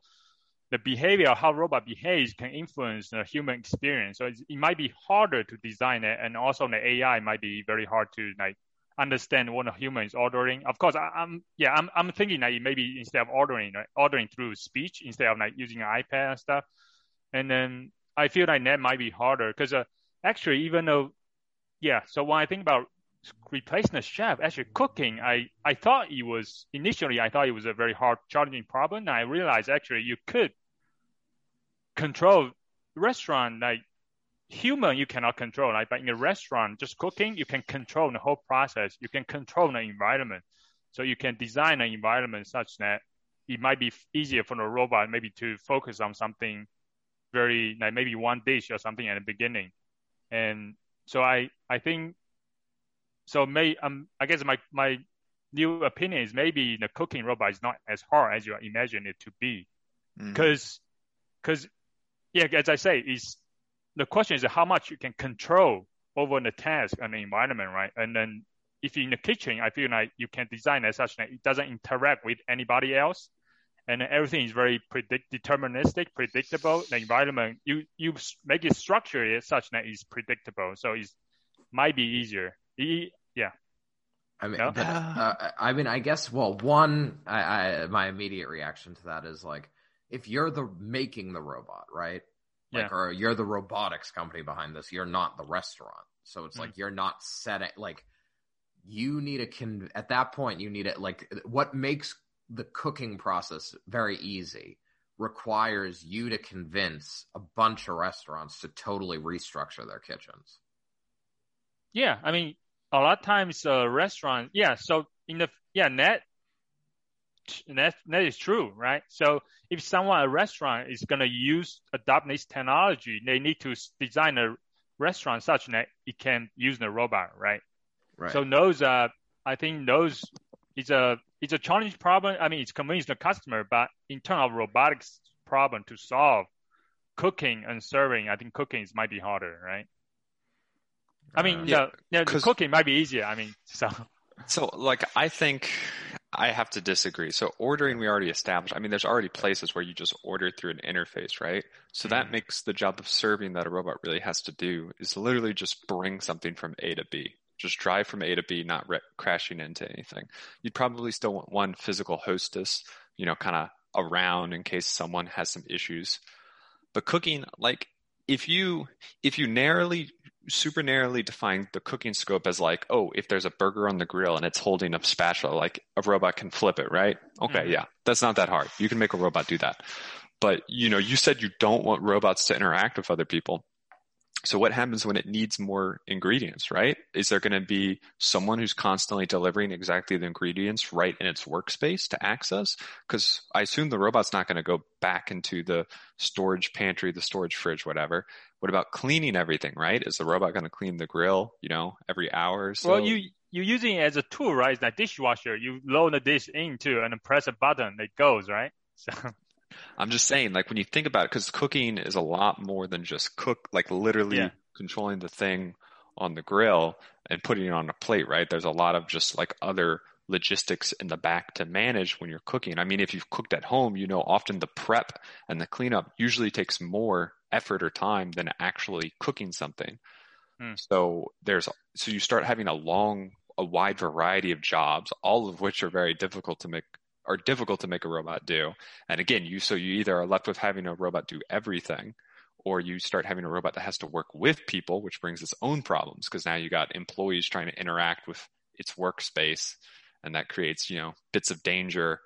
The behavior how robot behaves can influence the human experience. So it might be harder to design it, and also the AI might be very hard to like understand what a human is ordering. Of course, I, I'm yeah, I'm I'm thinking that maybe instead of ordering, right, ordering through speech instead of like using an iPad and stuff. And then I feel like that might be harder because uh, actually, even though yeah, so when I think about replacing the chef, actually cooking, I I thought it was initially I thought it was a very hard, challenging problem. I realized actually you could control restaurant like human you cannot control right but in a restaurant just cooking you can control the whole process you can control the environment so you can design an environment such that it might be easier for the robot maybe to focus on something very like maybe one dish or something at the beginning and so I I think so. May um I guess my my new opinion is maybe the cooking robot is not as hard as you imagine it to be, because because yeah, as I say, is the question is how much you can control over the task and the environment, right? And then if you're in the kitchen, I feel like you can design as such that it doesn't interact with anybody else, and everything is very predict deterministic, predictable. The environment you you make it structured such that it's predictable, so it might be easier. E- yeah, I mean, No? but, uh, I mean, I guess. Well, one, I, I my immediate reaction to that is like, if you're the making the robot, right? Like, Yeah. or you're the robotics company behind this. You're not the restaurant, so it's Mm. like you're not setting like. You need a con. At that point, you need it. Like, what makes the cooking process very easy requires you to convince a bunch of restaurants to totally restructure their kitchens. yeah. I mean, a lot of times uh, restaurant, yeah. So in the yeah that that that is true, right? So if someone a restaurant is gonna use adopt this technology, they need to design a restaurant such that it can use the robot, right? Right. So those uh I think those is a it's a challenge problem. I mean it's convince the customer, but in terms of robotics problem to solve, cooking and serving, I think cooking is might be harder, right? I mean, Uh, Yeah, yeah, cooking might be easier. I mean, so So, like, I think I have to disagree. So, ordering we already established. I mean, there's already places where you just order through an interface, right? So that Mhm. makes the job of serving that a robot really has to do is literally just bring something from A to B. Just drive from A to B, not re- crashing into anything. You'd probably still want one physical hostess, you know, kind of around in case someone has some issues. But cooking, like, if you if you narrowly super narrowly define the cooking scope as like, oh, if there's a burger on the grill and it's holding a spatula, like a robot can flip it, right? Okay, Mhm. yeah, that's not that hard. You can make a robot do that. But you know, you said you don't want robots to interact with other people. So what happens when it needs more ingredients, right? Is there going to be someone who's constantly delivering exactly the ingredients right in its workspace to access? Because I assume the robot's not going to go back into the storage pantry, the storage fridge, whatever. What about cleaning everything, right? Is the robot going to clean the grill, you know, every hour so? well, you you're using it as a tool, right? It's like dishwasher. You load the dish into and press a button, it goes, right? So I'm just saying, like when you think about it, because cooking is a lot more than just cook, like literally Yeah. controlling the thing on the grill and putting it on a plate, right? There's a lot of just like other logistics in the back to manage when you're cooking. I mean, if you've cooked at home, you know, often the prep and the cleanup usually takes more effort or time than actually cooking something. Hmm. So there's, so you start having a long, a wide variety of jobs, all of which are very difficult to make, are difficult to make a robot do. And again, you so you either are left with having a robot do everything, or you start having a robot that has to work with people, which brings its own problems because now you got employees trying to interact with its workspace, and that creates you know bits of danger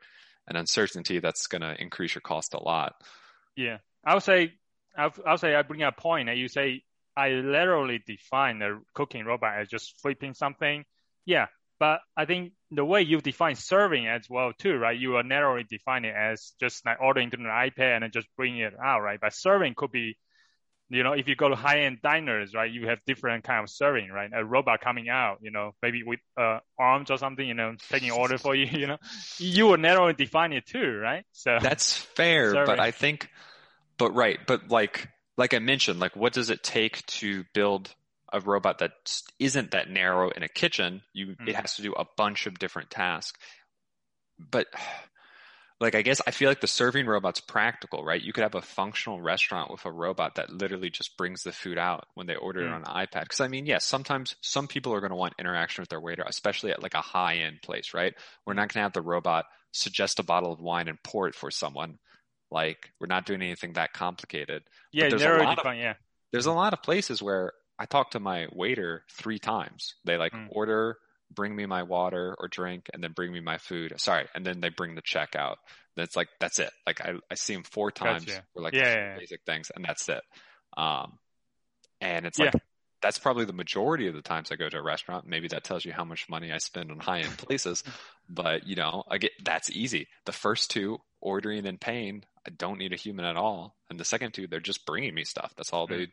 and uncertainty that's going to increase your cost a lot. yeah, I would say I'll, I'll say I bring a point that you say I literally define a cooking robot as just flipping something. Yeah, but I think the way you define serving as well too, right? You are narrowly defining it as just like ordering to an iPad and then just bringing it out, right? But serving could be, you know, if you go to high-end diners, right, you have different kind of serving, right? A robot coming out, you know, maybe with uh, arms or something, you know, taking order for you, you know, you will narrowly define it too, right? So That's fair, Sorry. but I think, but right, but like like I mentioned, like what does it take to build a robot that isn't that narrow in a kitchen? You it Mhm. has to do a bunch of different tasks. But like I guess I feel like the serving robot's practical, right? You could have a functional restaurant with a robot that literally just brings the food out when they order it Mm. on an iPad. Because I mean, yes, sometimes some people are going to want interaction with their waiter, especially at like a high end place, right? We're not going to have the robot suggest a bottle of wine and pour it for someone. Like we're not doing anything that complicated. yeah, there's a lot of- yeah. There's a lot of places where I talk to my waiter three times. They like Mm. order, bring me my water or drink, and then bring me my food. Sorry, and then they bring the check out. That's like that's it. Like I, I see them four times Gotcha. for like Yeah, yeah, yeah. basic things, and that's it. Um, and it's Yeah. like that's probably the majority of the times I go to a restaurant. Maybe that tells you how much money I spend on high end places. but you know, I get that's easy. The first two, ordering and paying, I don't need a human at all, and the second two, they're just bringing me stuff. That's all Mm. they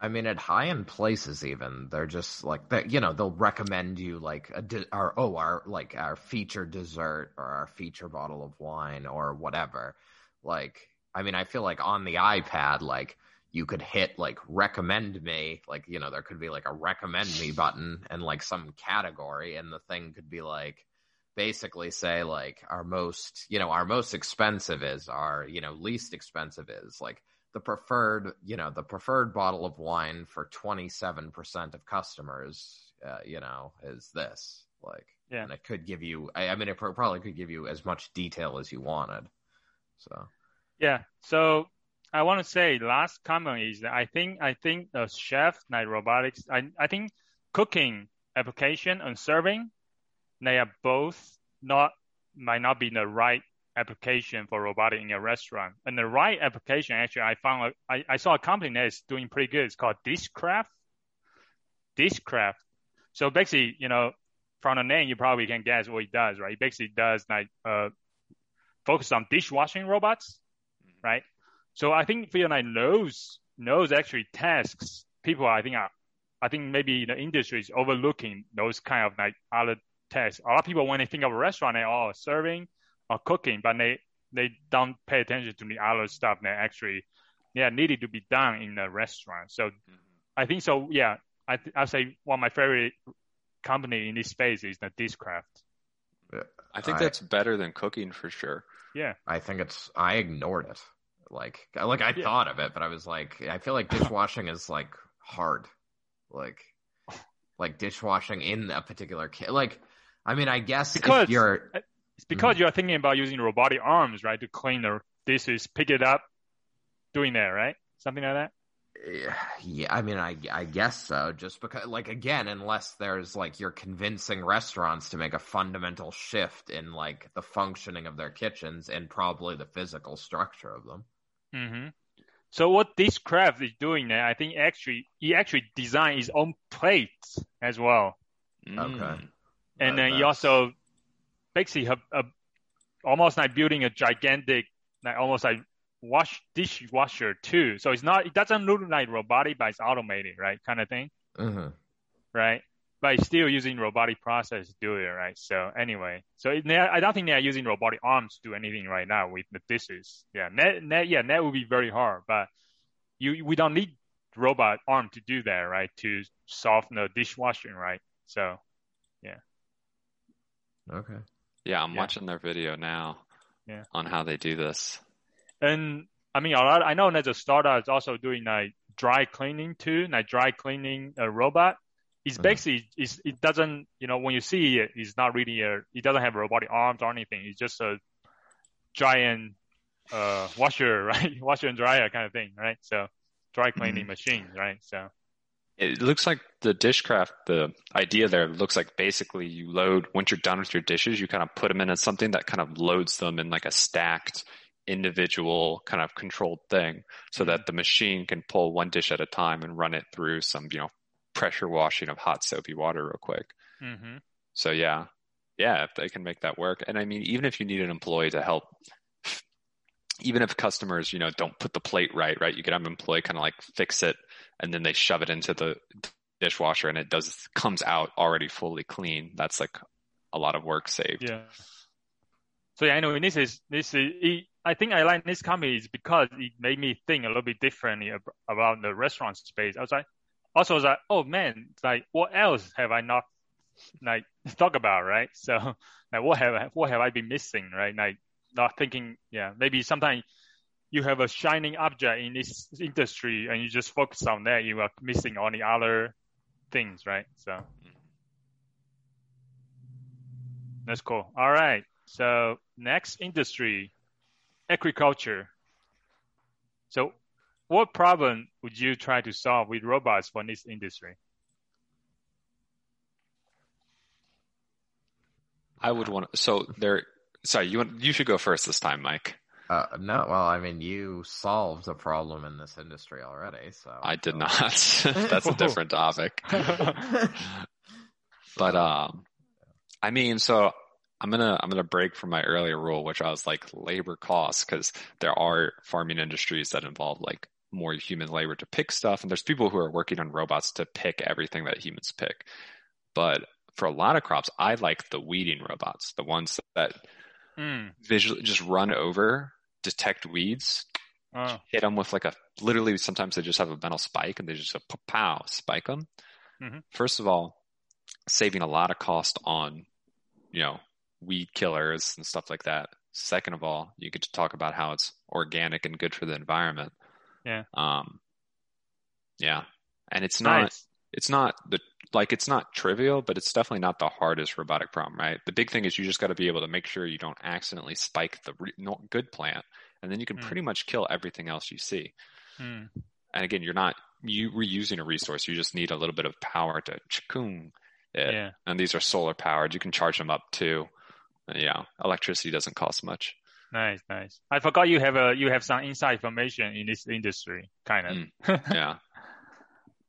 I mean, at high end places, even they're just like that. You know, they'll recommend you like a our oh our like our feature dessert or our feature bottle of wine or whatever. Like, I mean, I feel like on the iPad, like you could hit like recommend me, like you know, there could be like a recommend me button and like some category, and the thing could be like basically say like our most you know our most expensive is our you know least expensive is like the preferred you know the preferred bottle of wine for 27% of customers uh, you know is this like Yeah. and it could give you I, I mean it pro- probably could give you as much detail as you wanted so Yeah. So I want to say last comment is that I think I think the chef like robotics I I think cooking application and serving they are both not might not be the right application for robotic in a restaurant. And the right application actually I found a- I, I saw a company that is doing pretty good. It's called Dishcraft. Dishcraft. So basically, you know, from the name you probably can guess what it does, right? It basically does like uh focus on dishwashing robots, right? So I think for like those those actually tasks, people I think are I think maybe the industry is overlooking those kind of like other tasks. A lot of people when they think of a restaurant, they are serving or cooking, but they they don't pay attention to the other stuff that actually yeah needed to be done in the restaurant. So mm-hmm. I think so. Yeah, I th- I say one of my favorite company in this space is the Dishcraft. I think I- that's better than cooking for sure. Yeah, I think it's I ignored it. Like like I Yeah. thought of it, but I was like I feel like dishwashing is like hard. Like like dishwashing in a particular ki- like I mean I guess Because- if you're it's because you're thinking about using robotic arms, right, to clean the dishes, pick it up, doing that, right? Something like that. yeah, I mean I I guess so just because like again unless there's like you're convincing restaurants to make a fundamental shift in like the functioning of their kitchens and probably the physical structure of them. Mm-hmm. So what Dishcraft is doing now, I think actually he actually designed his own plates as well, Okay. Mm. and That- then he also basically have a, almost like building a gigantic, like almost like wash dishwasher too. So it's not, it doesn't look like robotic, but it's automated, right, kind of thing, Mhm. right? But it's still using robotic process to do it, right? So anyway, so it, I don't think they are using robotic arms to do anything right now with the dishes. Yeah, that, that yeah, that would be very hard, but you we don't need robot arm to do that, right? To solve the dishwashing, right? So yeah. Okay. Yeah, I'm Yeah. watching their video now Yeah. on how they do this. and I mean, a lot, I know that the startup is also doing like dry cleaning too, like dry cleaning a robot. It's Mhm. basically it's, it doesn't you know when you see it, it's not really a it doesn't have robotic arms or anything. It's just a giant uh washer, right? Washer and dryer kind of thing, right? So dry cleaning machine, right? So It looks like the dishcraft, the idea there looks like basically you load, once you're done with your dishes, you kind of put them in something that kind of loads them in like a stacked individual kind of controlled thing so that the machine can pull one dish at a time and run it through some, you know, pressure washing of hot soapy water real quick. hmm So yeah, yeah, if they can make that work. And I mean, even if you need an employee to help, even if customers, you know, don't put the plate right, right? You can have an employee kind of like fix it and then they shove it into the dishwasher and it does, comes out already fully clean. That's like a lot of work saved. Yeah. So yeah, I anyway, this is this is. It, I think I like this company is because it made me think a little bit differently ab- about the restaurant space. I was like, also I was like, oh man, like what else have I not like talk about, right? So like what have I, what have I been missing, right? Like not thinking, yeah, maybe sometimes you have a shining object in this industry and you just focus on that, you are missing all the other things, right? So that's cool. All right. So next industry, agriculture. So what problem would you try to solve with robots for this industry? I would want to, so there, sorry, you want, you should go first this time, Mike. Uh, no, well, I mean, you solved a problem in this industry already, so I did not. That's a different topic. But um, I mean, so I'm gonna I'm gonna break from my earlier rule, which I was like labor costs, because there are farming industries that involve like more human labor to pick stuff. And there's people who are working on robots to pick everything that humans pick. But for a lot of crops, I like the weeding robots, the ones that Mm. visually just run over, detect weeds, Oh. hit them with like a literally sometimes they just have a metal spike and they just a pow spike them. Mhm. First of all, saving a lot of cost on you know weed killers and stuff like that. Second of all, you get to talk about how it's organic and good for the environment. Yeah. Um. Yeah, and it's not Nice. it's not the like it's not trivial, but it's definitely not the hardest robotic problem, right? The big thing is you just got to be able to make sure you don't accidentally spike the re- good plant, and then you can Mm. pretty much kill everything else you see. Mm. And again, you're not you reusing a resource; you just need a little bit of power to chikung it. Yeah. And these are solar powered; you can charge them up too. Yeah, electricity doesn't cost much. Nice, nice. I forgot you have a you have some inside information in this industry, kind of. Mm. Yeah,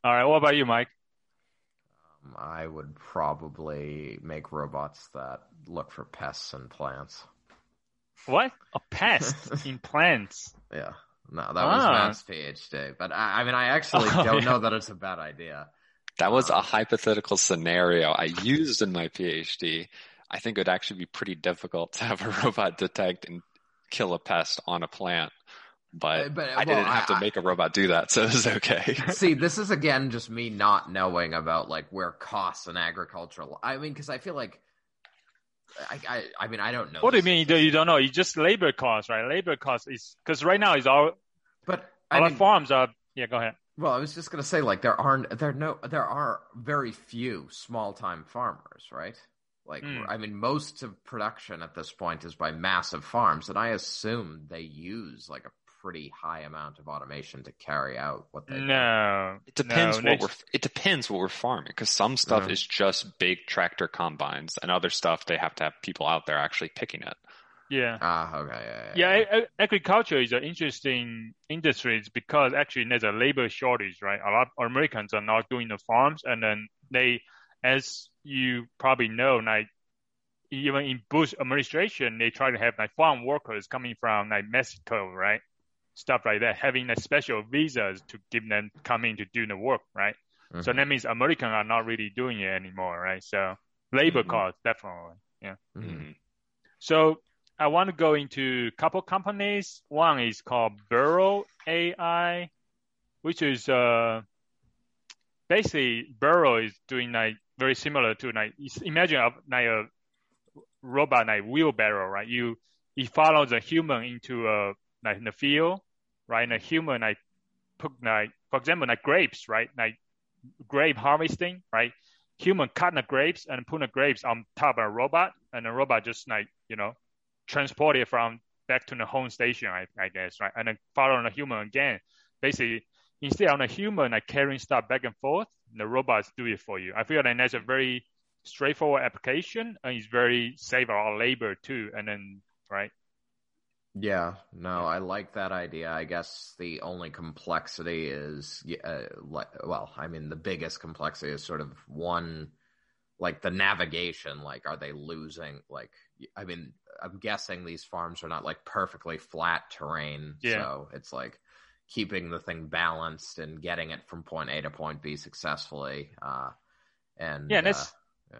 All right. What about you, Mike? Um, I would probably make robots that look for pests and plants. What? A pest in plants? Yeah. No, that was Ah. Matt's PhD. But I, I mean, I actually Oh, don't yeah. know that it's a bad idea. that was a hypothetical scenario I used in my PhD. I think it would actually be pretty difficult to have a robot detect and kill a pest on a plant. But, Uh, but, I didn't well, have to make a robot do that, so it was okay. See, this is again just me not knowing about like where costs in agricultural. I mean, because I feel like, I, I, I mean, I don't know. What do you mean? is- You don't know? It's just labor costs, right? Labor costs is because right now is all But a I lot mean, farms are. Yeah, go ahead. well, I was just gonna say like there aren't there no there are very few small time farmers, right? Like Mm. I mean, most of production at this point is by massive farms, and I assume they use like a pretty high amount of automation to carry out what they do. No, It depends no, what next- we're. It depends what we're farming because some stuff is just big tractor combines, and other stuff they have to have people out there actually picking it. Yeah. Ah, okay, yeah, Yeah, a- a- agriculture is an interesting industry because actually there's a labor shortage, right? A lot of Americans are not doing the farms, and then they, as you probably know, like even in Bush administration, they try to have like farm workers coming from like Mexico, right? Stuff like that, having a special visas to give them coming to do the work, right? So Mhm. that means Americans are not really doing it anymore, right? So labor Mhm. cost definitely, yeah. Mhm. Mhm. So I want to go into a couple companies. One is called Burro AI, which is uh basically Burro is doing like very similar to like imagine a, like a robot like wheelbarrow, right? You it follows the human into a like in the field, right? And the human like put like for example like grapes, right? Like grape harvesting, right? Human cut the grapes and put the grapes on top of a robot, and the robot just like you know transport it from back to the home station, I, I guess, right? And then follow on the human again. Basically, instead of a human like carrying stuff back and forth, the robots do it for you. I feel like that's a very straightforward application, and it's very save our labor too. And then right, Yeah, no, I like that idea. I guess the only complexity is, uh, like, well, I mean, the biggest complexity is sort of one, like the navigation. Like, are they losing? Like, I mean, I'm guessing these farms are not like perfectly flat terrain, Yeah. so it's like keeping the thing balanced and getting it from point A to point B successfully. Uh, and Yeah, that's- uh,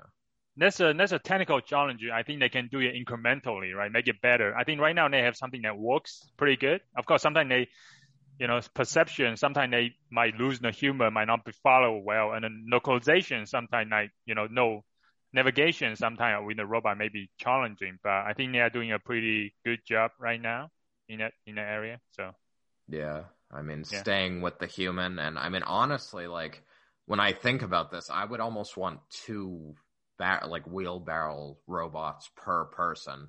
that's a that's a technical challenge. I think they can do it incrementally, right? Make it better. I think right now they have something that works pretty good. Of course, sometimes they, you know, perception. Sometimes they might lose the humor, might not be followed well, and then localization. Sometimes like you know, no navigation. Sometimes with the robot may be challenging, but I think they are doing a pretty good job right now in that in that area. So Yeah, I mean, Yeah. staying with the human, and I mean, honestly, like when I think about this, I would almost want two bar- like wheelbarrow robots per person.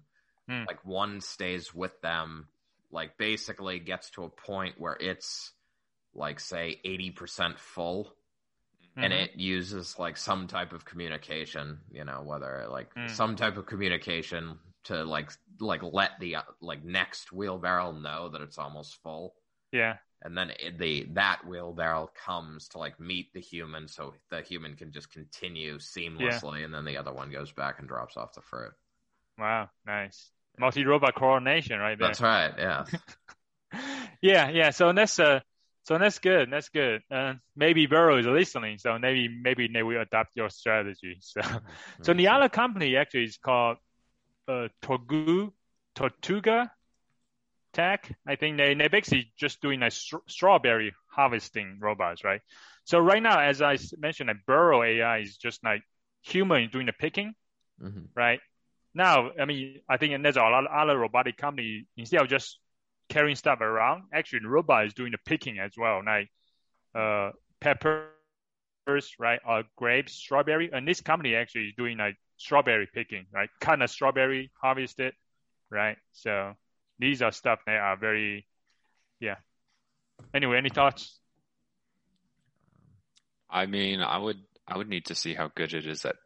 Hmm. Like one stays with them, like basically gets to a point where it's like say eighty percent full, and Mhm. it uses like some type of communication. You know, whether like Hmm. some type of communication to like like let the like next wheelbarrow know that it's almost full yeah, and then it, the that wheelbarrow comes to like meet the human so the human can just continue seamlessly and then the other one goes back and drops off the fruit wow, nice multi robot coordination right there. that's right yeah yeah, yeah. So that's uh So that's good. That's good. Uh, maybe Burro is listening, so maybe maybe they will adopt your strategy. So, so the other company actually is called uh, Torgu, Tortuga Tech. I think they they basically just doing like str- strawberry harvesting robots, right? So right now, as I mentioned, like Burro AI is just like human doing the picking, Mhm. right? Now, I mean, I think there's a lot of other robotic company instead of just carrying stuff around, actually, the robot is doing the picking as well, like uh, peppers, right, or grapes, strawberry, and this company actually is doing like strawberry picking, right? Kind of strawberry harvested, right? So these are stuff that are very, yeah. Anyway, any thoughts? I mean, I would I would need to see how good it is at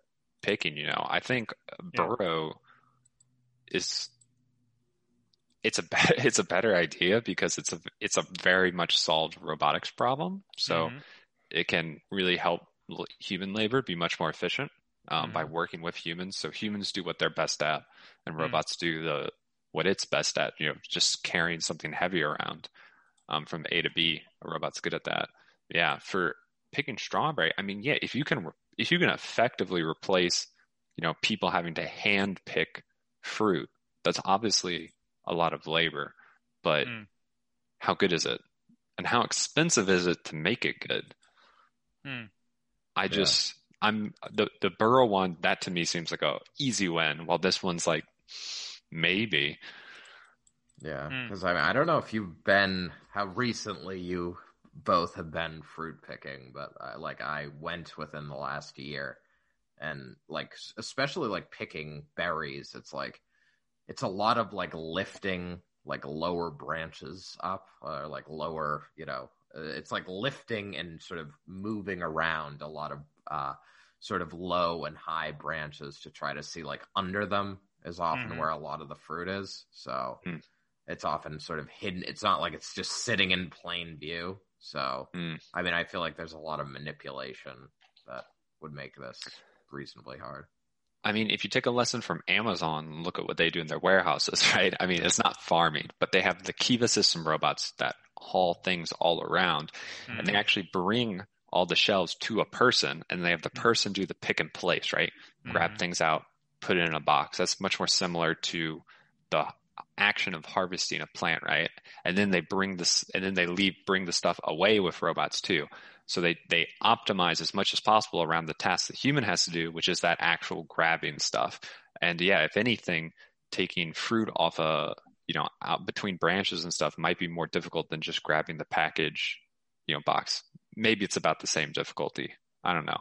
picking. You know, I think Yeah. Burro is it's a be- it's a better idea because it's a it's a very much solved robotics problem. So Mhm. it can really help l- human labor be much more efficient um, by Mhm. working with humans. So humans do what they're best at, and Mm. robots do the what it's best at. You know, just carrying something heavy around um, from A to B. A robot's good at that. Yeah, for picking strawberry, I mean, yeah, if you can if you can effectively replace, you know, people having to hand pick fruit, that's obviously a lot of labor. But Mm. how good is it? And how expensive is it to make it good? Mm. I just I'm the the Burro one, that to me seems like a easy win, while this one's like maybe. Yeah, Mm. because I mean, I don't know if you've been how recently you both have been fruit picking, but uh, like I went within the last year, and like especially like picking berries, it's like it's a lot of like lifting like lower branches up or like lower, you know, uh, it's like lifting and sort of moving around a lot of uh sort of low and high branches to try to see like under them is often Mhm. where a lot of the fruit is. So Hmm. it's often sort of hidden. It's not like it's just sitting in plain view. So, Hmm. I mean, I feel like there's a lot of manipulation that would make this reasonably hard. I mean, if you take a lesson from Amazon and look at what they do in their warehouses, right? I mean, it's not farming, but they have the Kiva system robots that haul things all around and they Mhm. actually bring all the shelves to a person and they have the person do the pick and place, right? Grab Mhm. things out, put it in a box. That's much more similar to the action of harvesting a plant, right? And then they bring this, and then they leave, bring the stuff away with robots too. So they, they optimize as much as possible around the task the human has to do, which is that actual grabbing stuff. And yeah, if anything, taking fruit off a, you know, out between branches and stuff might be more difficult than just grabbing the package, you know, box. Maybe it's about the same difficulty. I don't know.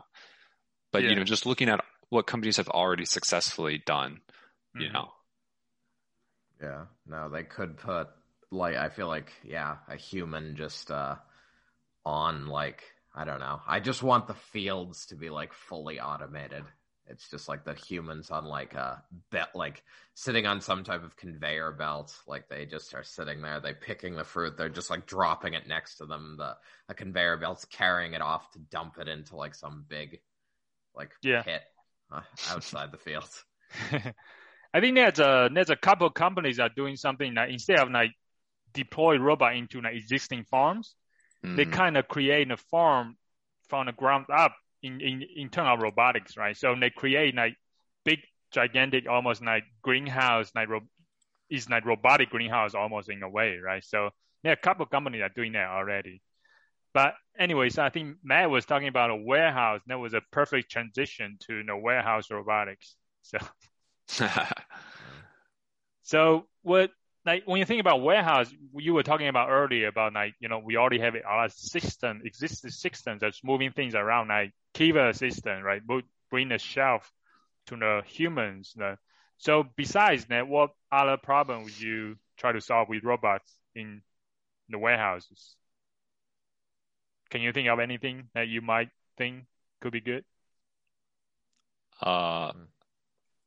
But, Yeah. you know, just looking at what companies have already successfully done, you Mhm. know, Yeah, no, they could put like I feel like yeah, a human just uh on like I don't know. I just want the fields to be like fully automated. It's just like the humans on like a bet like sitting on some type of conveyor belt. Like they just are sitting there, they picking the fruit, they're just like dropping it next to them. The a conveyor belt's carrying it off to dump it into like some big like Yeah. pit uh, outside the field. I think there's a there's a couple of companies that are doing something that instead of like deploy robot into like existing farms, they Mhm. kind of create a farm from the ground up in, in, in terms of robotics, right? So they create like big, gigantic, almost like greenhouse, like ro- is like robotic greenhouse almost in a way, right? So there are a couple of companies that are doing that already. But anyways, I think Matt was talking about a warehouse. That was a perfect transition to you know, warehouse robotics. So so what like when you think about warehouse, you were talking about earlier about like you know we already have a system existing systems that's moving things around like Kiva system, right? Bring the shelf to the humans. The, so besides that, what other problem would you try to solve with robots in the warehouses? Can you think of anything that you might think could be good? uh,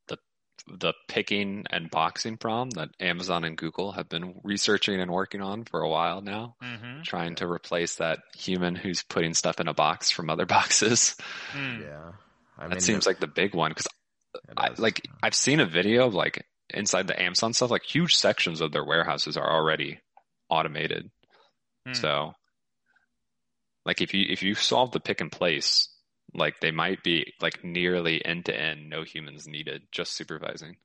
the the picking and boxing problem that Amazon and Google have been researching and working on for a while now, Mm-hmm. trying to replace that human who's putting stuff in a box from other boxes. Mm. Yeah. I that seems like the big one because I, is. like I've seen a video of like inside the Amazon stuff, like huge sections of their warehouses are already automated. Hmm. So Like if you if you solve the pick and place, like they might be like nearly end to end, no humans needed, just supervising.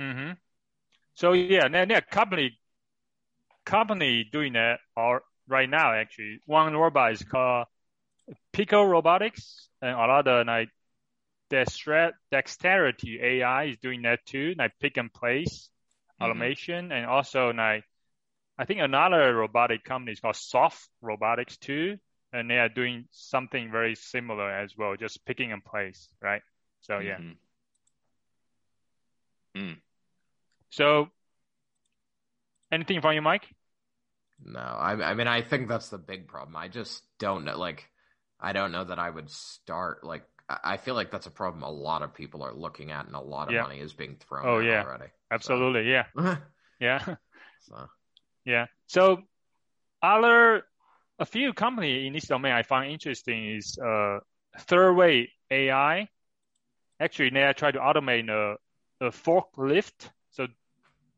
Mm-hmm. So yeah, now, now company company doing that are right now actually. One robot is called Pico Robotics, and a lot of like Dexter- dexterity AI is doing that too, like pick and place Mhm. automation, and also like I think another robotic company is called Soft Robotics too, and they are doing something very similar as well, just picking and place, right? So yeah. Mhm. So anything from you, Mike? No, I, I mean, I think that's the big problem. I just don't know. Like, I don't know that I would start. Like, I I feel like that's a problem a lot of people are looking at, and a lot of Yeah. money is being thrown. Oh, yeah. already. Absolutely, yeah, yeah. so, Yeah. So other a few company in this domain I find interesting is uh Third Wave AI. Actually, they try to automate a, a forklift. So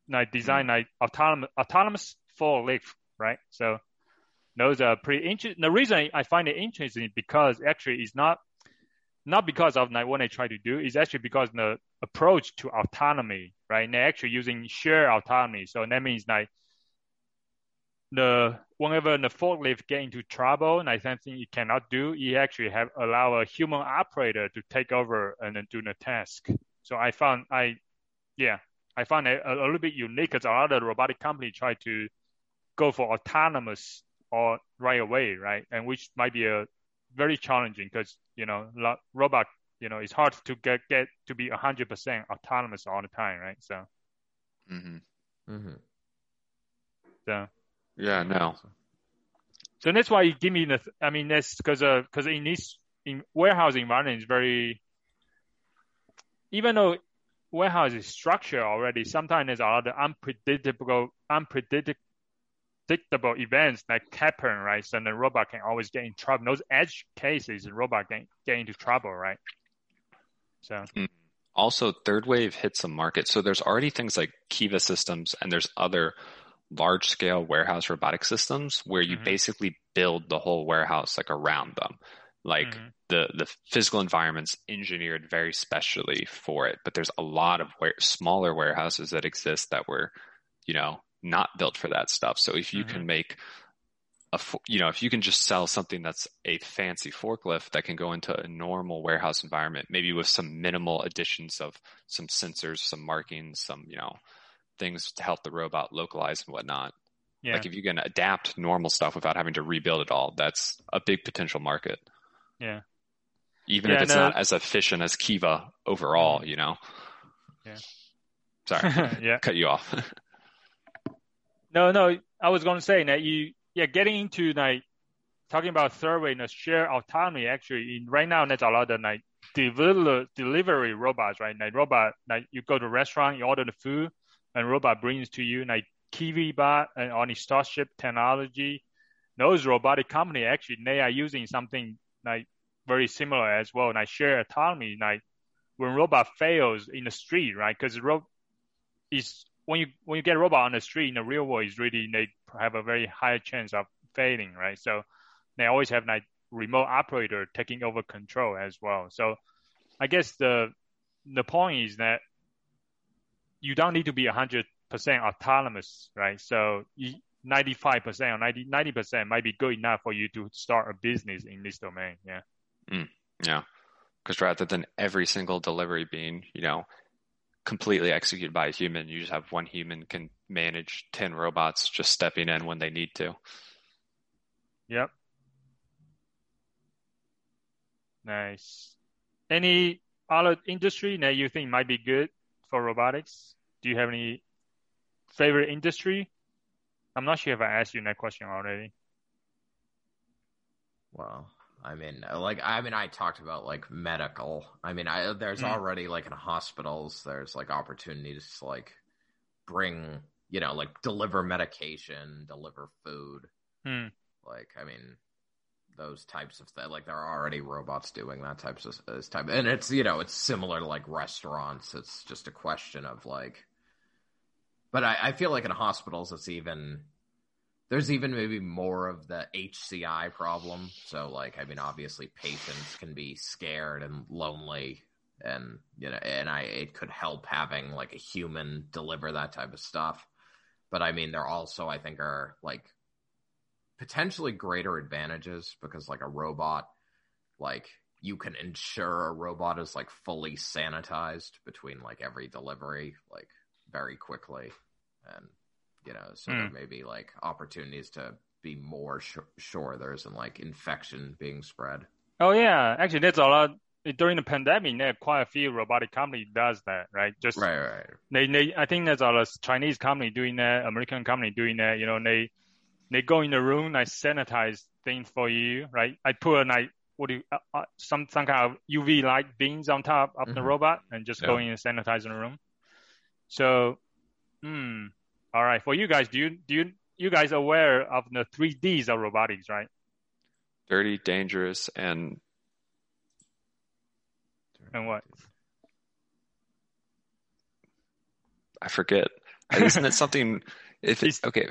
like design like autonomous autonomous forklift, right? So those are pretty interesting. The reason I- I find it interesting is because actually it's not not because of like what they try to do, it's actually because the approach to autonomy, right? And they're actually using shared autonomy. So that means like the whenever the forklift get into trouble and I something it cannot do, you actually have allow a human operator to take over and then do the task. So I found I yeah, I found it a, a little bit unique because a lot of robotic companies try to go for autonomous or right away, right? And which might be a very challenging because you know lo- robot you know it's hard to get get to be hundred percent autonomous all the time, right? So Mm-hmm. Mm-hmm. so Yeah, no. So that's why you give me the. I mean, that's because because uh, in this in warehouse environment is very. Even though warehouse is structured already, sometimes there's a lot of unpredictable, unpredictable events that happen, right? So the robot can always get in trouble. Those edge cases, the robot can get into trouble, right? So hmm. Also, third wave hits a market. So there's already things like Kiva systems, and there's other large scale warehouse robotic systems where you Mhm. basically build the whole warehouse like around them. Like Mhm. the the physical environment's engineered very specially for it, but there's a lot of ware- smaller warehouses that exist that were, you know, not built for that stuff. So if you Mhm. can make a, you know, if you can just sell something that's a fancy forklift that can go into a normal warehouse environment, maybe with some minimal additions of some sensors, some markings, some, you know, things to help the robot localize and whatnot. yeah, Like if you can adapt normal stuff without having to rebuild it all, that's a big potential market. yeah. Even Yeah, if it's no- not as efficient as Kiva overall, mm-hmm. you know. Yeah. Sorry, yeah. cut you off. No, no, I was going to say that you, yeah, getting into like talking about Third Wave and shared autonomy. Actually, in right now, there's a lot of like deliver, delivery robots, right? Like robot, like you go to a restaurant, you order the food, and robot brings to you like Kiwi bot and on Starship technology. Those robotic company actually they are using something like very similar as well, like share autonomy. Like when robot fails in the street, right? Because ro- is when you when you get a robot on the street in the real world, is really they have a very high chance of failing, right? So they always have like remote operator taking over control as well. So I guess the the point is that you don't need to be hundred percent autonomous, right? So ninety five percent or 90 percent might be good enough for you to start a business in this domain. Yeah. Mm, yeah. Because rather than every single delivery being, you know, completely executed by a human, you just have one human can manage 10 robots just stepping in when they need to. Yep. Nice. Any other industry that you think might be good for robotics? Do you have any favorite industry? I'm not sure if I asked you that question already. Well, I mean, like, I mean, I talked about like medical. I mean, I there's Mm. already like in hospitals, there's like opportunities to like bring, you know, like deliver medication, deliver food. Hmm. Like, I mean, those types of things. Like, there are already robots doing that types of this type, and it's you know, it's similar to like restaurants. It's just a question of like, but I, I feel like in hospitals, it's even there's even maybe more of the HCI problem. So like, I mean, obviously patients can be scared and lonely and, you know, and I, it could help having like a human deliver that type of stuff. But I mean, there also, I think are like potentially greater advantages because like a robot, like you can ensure a robot is like fully sanitized between like every delivery, like very quickly. And you know, so Hmm. there may be like opportunities to be more sh- sure there isn't like infection being spread. Oh yeah, actually, that's a lot during the pandemic. There are quite a few robotic company does that, right? Just Right, right. they, they I think there's a lot of Chinese company doing that, American company doing that. You know, they they go in the room, like sanitize things for you, right? I put like what do you, uh, uh, some some kind of UV light beams on top of the Mhm. robot and just go in and sanitize the room. So, hmm, all right. For you guys, do you do you you guys aware of the three Ds of robotics, right? Dirty, dangerous, and And what? I forget. Isn't it something? If it's It's- okay,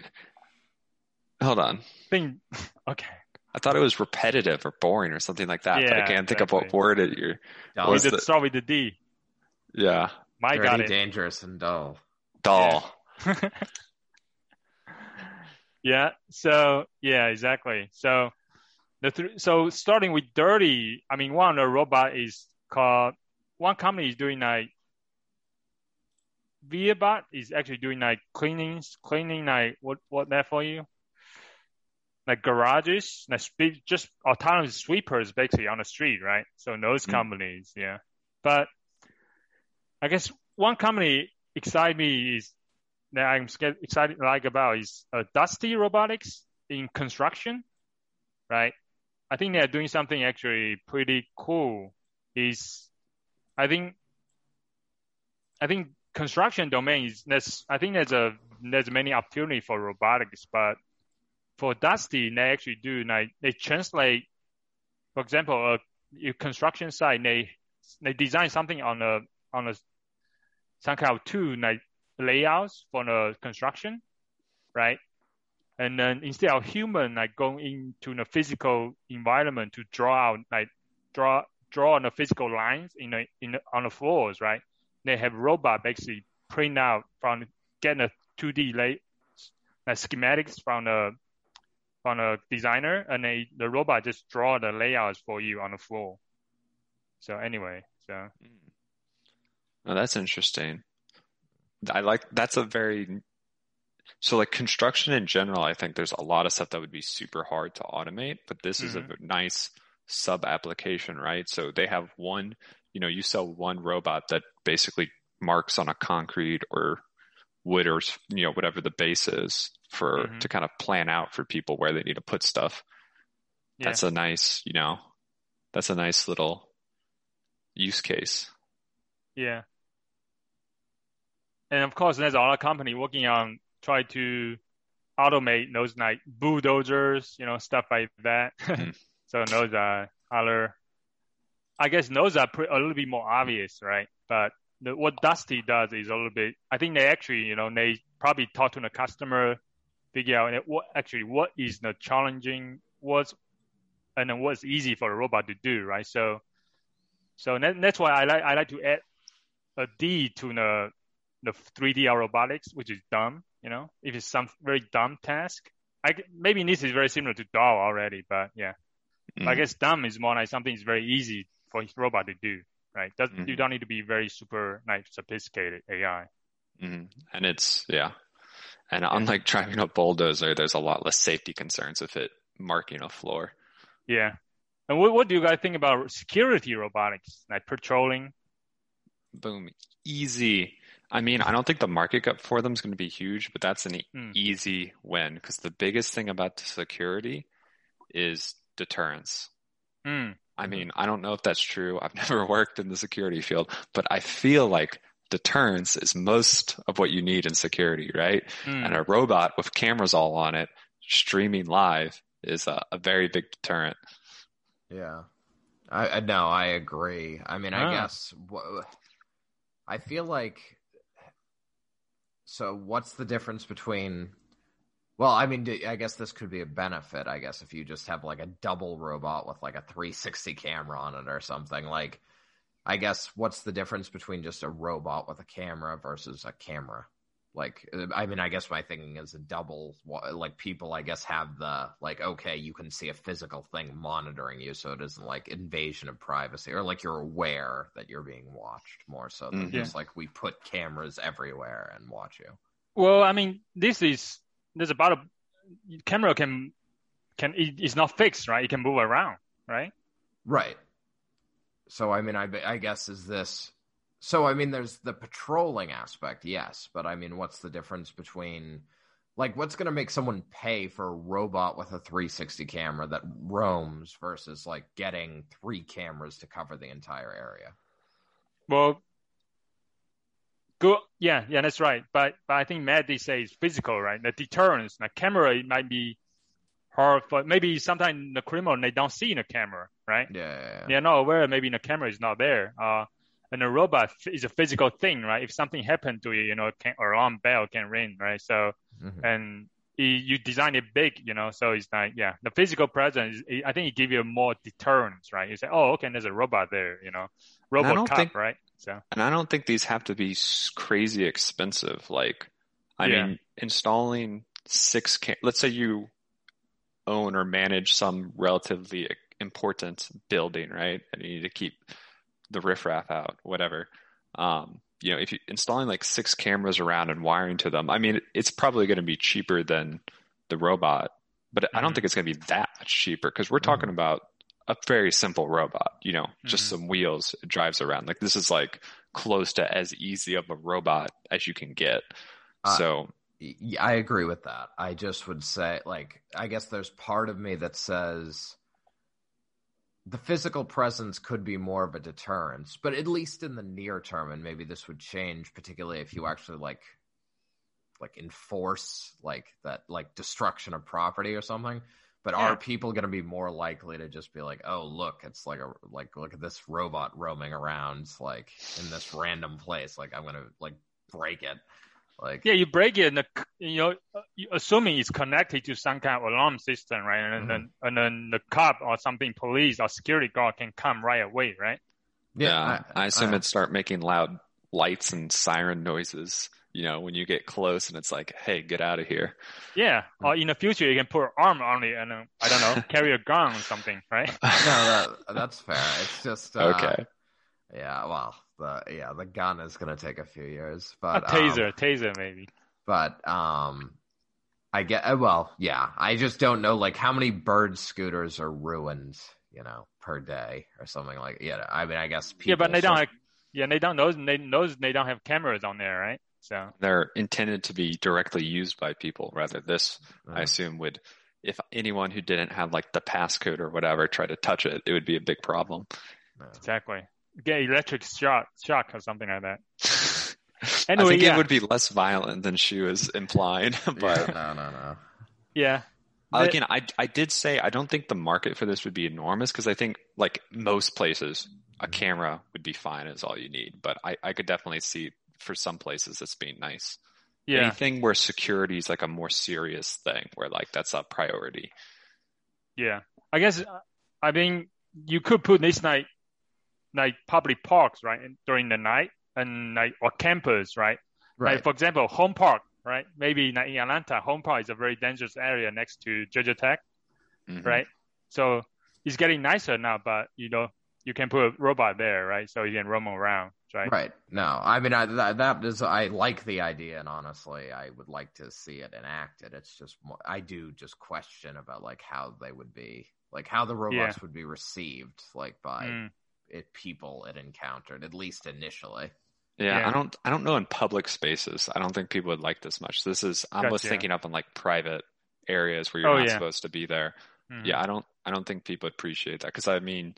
hold on. Thing. Okay. I thought it was repetitive or boring or something like that, but I can't think of what exactly. word it. You're, Dull, Was the- it start with the D? yeah, My dirty, got it. dangerous, and dull. dull. yeah. So yeah, exactly. So the th- so starting with dirty. I mean, one the robot is called. One company is doing like. Viabot is actually doing like cleaning, cleaning like what what that for you? Like garages, like just autonomous sweepers basically on the street, right? So those Mm. companies, yeah. But I guess one company excite me is that I'm excited like about is uh, Dusty Robotics in construction, right? I think they're doing something actually pretty cool. Is I think I think construction domain is there's I think there's a there's many opportunity for robotics, but for Dusty they actually do like they translate, for example, a construction site they they design something on a on a some kind of two like layouts for the construction, right? And then instead of human like going into the physical environment to draw out like draw draw on the physical lines in the in the, on the floors, right? They have robot basically print out from getting a 2D lay like schematics from the from a designer, and they, the robot just draw the layouts for you on the floor. So anyway, so Oh, that's interesting. I like that's a very so like construction in general, I think there's a lot of stuff that would be super hard to automate, but this is a mm-hmm. nice sub application, right? So they have one, you know, you sell one robot that basically marks on a concrete or wood or you know whatever the base is for Mhm. to kind of plan out for people where they need to put stuff. yeah. That's a nice, you know, that's a nice little use case. Yeah. And of course, there's a lot of company working on try to automate those like bulldozers, you know, stuff like that. Mhm. so those are other, I guess those are pre- a little bit more obvious, right? But the, what Dusty does is a little bit, I think they actually, you know, they probably talk to the customer, figure out what actually what is the challenging, what's, and then what's easy for a robot to do, right? So, so that, that's why I like I like to add a D to the the 3D robotics, which is dumb. You know, if it's some very dumb task, I maybe this is very similar to DAO already, but yeah, I Mhm. guess dumb is more like something is very easy for a robot to do, right? Does, You Mhm. don't need to be very super like sophisticated AI. Mhm. And it's yeah. And unlike driving a bulldozer, there's a lot less safety concerns with it marking a floor. Yeah. And what what do you guys think about security robotics, like patrolling? Boom. Easy. I mean, I don't think the market cap for them is going to be huge, but that's an Hmm. easy win because the biggest thing about security is deterrence. Mm. I mean, I don't know if that's true. I've never worked in the security field, but I feel like deterrence is most of what you need in security, right? Mm. And a robot with cameras all on it streaming live is a, a very big deterrent. Yeah. I, I no, I agree. I mean, I guess wha- I feel like so what's the difference between Well, I mean, I guess this could be a benefit. I guess if you just have like a double robot with like a 360 camera on it or something. Like, I guess what's the difference between just a robot with a camera versus a camera? Like, I mean, I guess my thinking is a double. Like, people, I guess, have the like, okay, you can see a physical thing monitoring you, so it isn't like invasion of privacy, or like you're aware that you're being watched more so than Mhm. just like we put cameras everywhere and watch you. Well, I mean, this is there's about a camera can can it, it's not fixed, right? It can move around, right? Right. So I mean, I I guess is this. So I mean, there's the patrolling aspect, yes, but I mean, what's the difference between, like, what's going to make someone pay for a robot with a 360 camera that roams versus like getting three cameras to cover the entire area? Well, go yeah, yeah, that's right. But but I think Matt did say it's physical, right? The deterrence, the camera it might be hard for maybe sometimes the criminal they don't see in the camera, right? Yeah. yeah, yeah. They're not aware maybe the camera is not there. Uh, and a robot is a physical thing, right? If something happened to you, you know, can, alarm bell can ring, right? So Mhm. and it, you design it big, you know, so it's like yeah, the physical presence. It, I think it give you more deterrence, right? You say, oh, okay, there's a robot there, you know, robot cop, think- right? So And I don't think these have to be crazy expensive. Like, I Yeah. mean, installing six cam- let's say you own or manage some relatively important building, right? And you need to keep the riffraff out, whatever. Um, you know, if you installing like six cameras around and wiring to them, I mean, it's probably going to be cheaper than the robot, but I don't Mhm. think it's going to be that much cheaper because we're talking about a very simple robot, you know, just Mhm. some wheels, it drives around. Like this is like close to as easy of a robot as you can get. Uh, so I agree with that. I just would say, like, I guess there's part of me that says the physical presence could be more of a deterrence, but at least in the near term, and maybe this would change, particularly if you mm-hmm. actually like, like enforce like that, like destruction of property or something. But Yeah. are people going to be more likely to just be like, "Oh, look, it's like a like look at this robot roaming around like in this random place. Like I'm going to like break it." Like yeah, you break it, and the, you know, uh, assuming it's connected to some kind of alarm system, right? And then and then the cop or something, police or security guard can come right away, right? yeah, I, assume I- it'd start making loud lights and siren noises, you know, when you get close and it's like, hey, get out of here. Yeah, or in the future you can put an arm on it and uh, I don't know, carry a gun or something, right? no, that, that's fair. It's just uh, okay. Yeah, well, the yeah, the gun is gonna take a few years, A but taser, um, taser maybe. but um, I get uh, well, yeah. I just don't know like how many bird scooters are ruined, you know, per day or something like. Yeah, I mean, I guess people. Yeah, but they don't. sort- Have, yeah, they don't. Those they those they don't have cameras on there, right? So They're intended to be directly used by people. Rather, this I uh, assume would, if anyone who didn't have like the passcode or whatever tried to touch it, it would be a big problem. exactly, get electric shock, shock or something like that. I Anyway, think yeah. it would be less violent than she was implying, but yeah, no, no, no. Yeah, Uh, The- again, I I did say I don't think the market for this would be enormous because I think like most places, a camera would be fine as all you need. But I I could definitely see for some places this being nice. yeah, Anything where security is like a more serious thing, where like that's a priority. yeah. I guess uh, I mean you could put this like like public parks, right, during the night and like or campus, right? Right. Like for example, Home Park, right? Maybe like in Atlanta, Home Park is a very dangerous area next to Georgia Tech, Mhm. right? So it's getting nicer now, but you know you can put a robot there, right? So you can roam around, right? Right. No, I mean I, that, that is I like the idea, and honestly, I would like to see it enacted. It's just I do just question about like how they would be, like how the robots would be received, like by Mm, it people it encountered, at least initially. Yeah, Yeah. I don't I don't know in public spaces. I don't think people would like this much. This is I was Gotcha. thinking up in like private areas where you're Oh, not yeah. supposed to be there. mhm. Yeah, I don't I don't think people appreciate that because I mean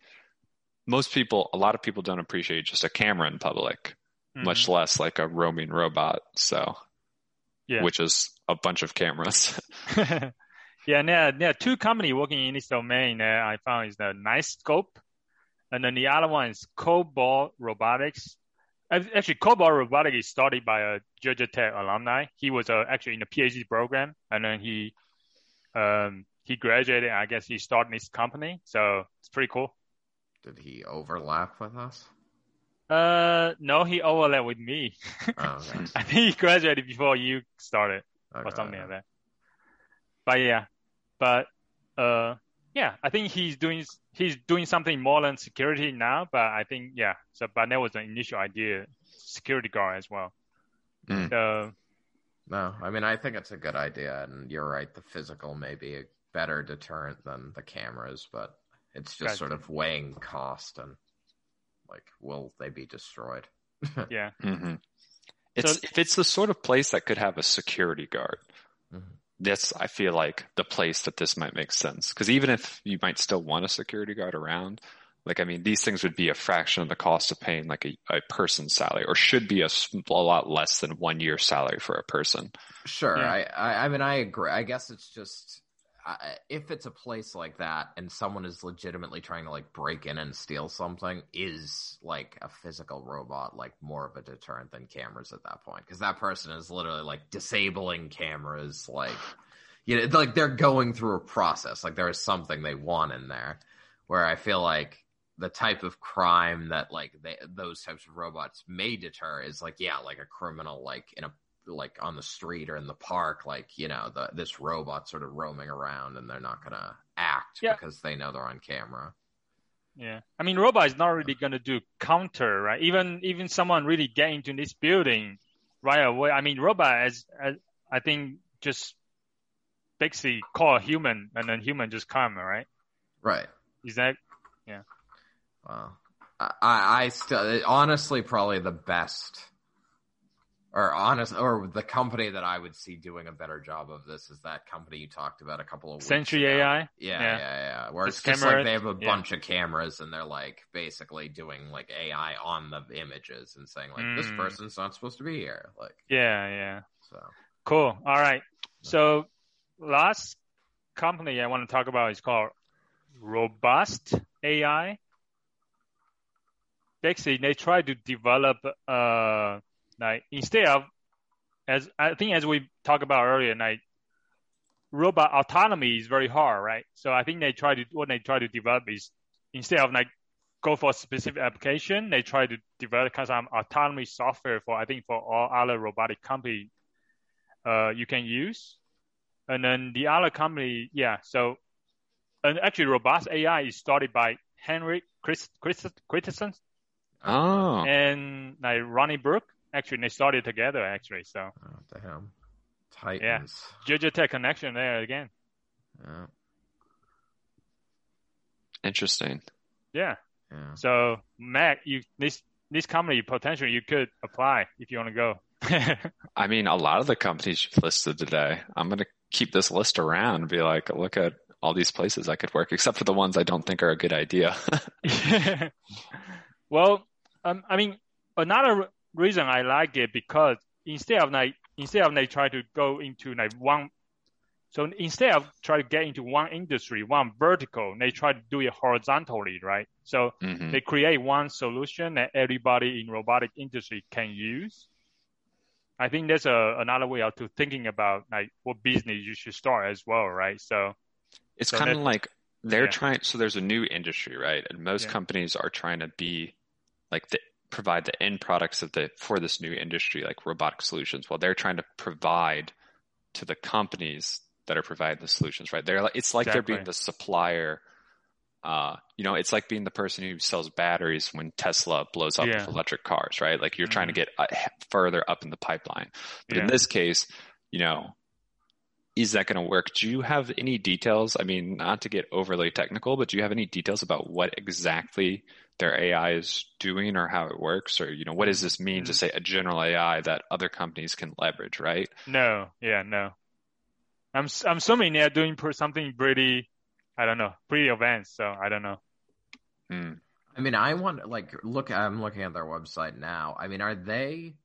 most people a lot of people don't appreciate just a camera in public, Mhm. much less like a roaming robot. So Yeah. which is a bunch of cameras. yeah, and there, there are two companies working in this domain that I found is the Knightscope, and then the other one is Cobalt Robotics, Actually, Cobalt Robotics is started by a Georgia Tech alumni. He was uh, actually in a PhD program, and then he um, he graduated. I guess he started his company, so it's pretty cool. Did he overlap with us? Uh, no, he overlapped with me. Oh, okay. I think he graduated before you started or something like that. But yeah, but uh, yeah, I think he's doing he's doing something more than security now. But I think yeah, so but that was the initial idea, security guard as well. Mm. So No, I mean I think it's a good idea, and you're right. The physical may be a better deterrent than the cameras, but it's just Gotcha. sort of weighing cost and like, will they be destroyed? yeah, hmm It's So- if it's the sort of place that could have a security guard. Mhm. That's I feel like the place that this might make sense because even if you might still want a security guard around, like I mean, these things would be a fraction of the cost of paying like a, a person's salary, or should be a lot less than one year salary for a person. Sure. Yeah. I, I, I mean, I agree. I guess it's just If it's a place like that and someone is legitimately trying to like break in and steal something, is like a physical robot like more of a deterrent than cameras at that point? Because that person is literally like disabling cameras, like you know, like they're going through a process. Like there is something they want in there. Where I feel like the type of crime that like they, those types of robots may deter is like yeah, like a criminal like in a like on the street or in the park, like you know, the this robot sort of roaming around, and they're not gonna act Yeah. because they know they're on camera. yeah. I mean, robot is not really gonna do counter, right? Even even someone really get into this building right away. I mean, robot as, as I think just basically call a human, and then human just come, right? Right. Is that yeah Well, I, I I still honestly probably the best, or honest, or the company that I would see doing a better job of this is that company you talked about a couple of weeks Sentry ago. AI? Yeah, Yeah. yeah, yeah. Where This it's just like they have a yeah. bunch of cameras and they're like basically doing like AI on the images and saying like this Mm. person's not supposed to be here. Like Yeah, yeah. so. Cool. All right. So last company I want to talk about is called Robust AI. Basically, they try to develop uh like instead of as I think as we talked about earlier, like robot autonomy is very hard, right? So I think they try to what they try to develop is instead of like go for a specific application, they try to develop kind of some autonomy software for I think for all other robotic company uh, you can use. And then the other company, yeah. So, and actually, Robust AI is started by Henrik Chris, Chris, Christensen Oh, and like Rodney Brook. Actually, they started together. Actually, so Oh, damn. Titans. Georgia Tech connection there again. Yeah. interesting. Yeah. yeah. So Mac, you this this company potentially you could apply if you want to go. I mean, a lot of the companies you've listed today, I'm going to keep this list around and be like, look at all these places I could work, except for the ones I don't think are a good idea. well, um, I mean, another reason I like it because instead of like instead of like try to go into like one, so instead of try to get into one industry, one vertical, they try to do it horizontally, right? So Mhm. they create one solution that everybody in robotic industry can use. I think that's a, another way of to thinking about like what business you should start as well, right? So It's So kind of like they're yeah. trying. So there's a new industry, right? And most Yeah. companies are trying to be like the provide the end products of the for this new industry, like robotic solutions. While they're trying to provide to the companies that are providing the solutions, right? They're like it's like they're being the supplier. Uh, you know, it's like being the person who sells batteries when Tesla blows up Yeah. with electric cars, right? Like you're trying to get uh, further up in the pipeline. But in this case, you know, is that going to work? Do you have any details? I mean, not to get overly technical, but do you have any details about what exactly their AI is doing or how it works? Or, you know, what does this mean to Mhm. say a general AI that other companies can leverage, right? No, yeah, no. I'm I'm assuming they're doing something pretty, I don't know, pretty advanced. So I don't know. Hmm. I mean, I want like look. I'm looking at their website now. I mean, are they?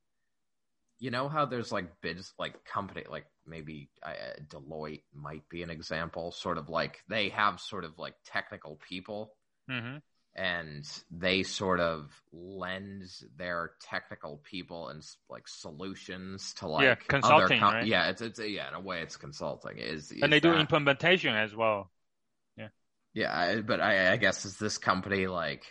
You know how there's like bids, like company, like maybe uh, Deloitte might be an example. Sort of like they have sort of like technical people, hmm and they sort of lend their technical people and like solutions to like Yeah, other consulting, com- right? Yeah, it's it's yeah, in a way, it's consulting. Is, is and they do implementation as well. Yeah, I, but I, I guess is this company like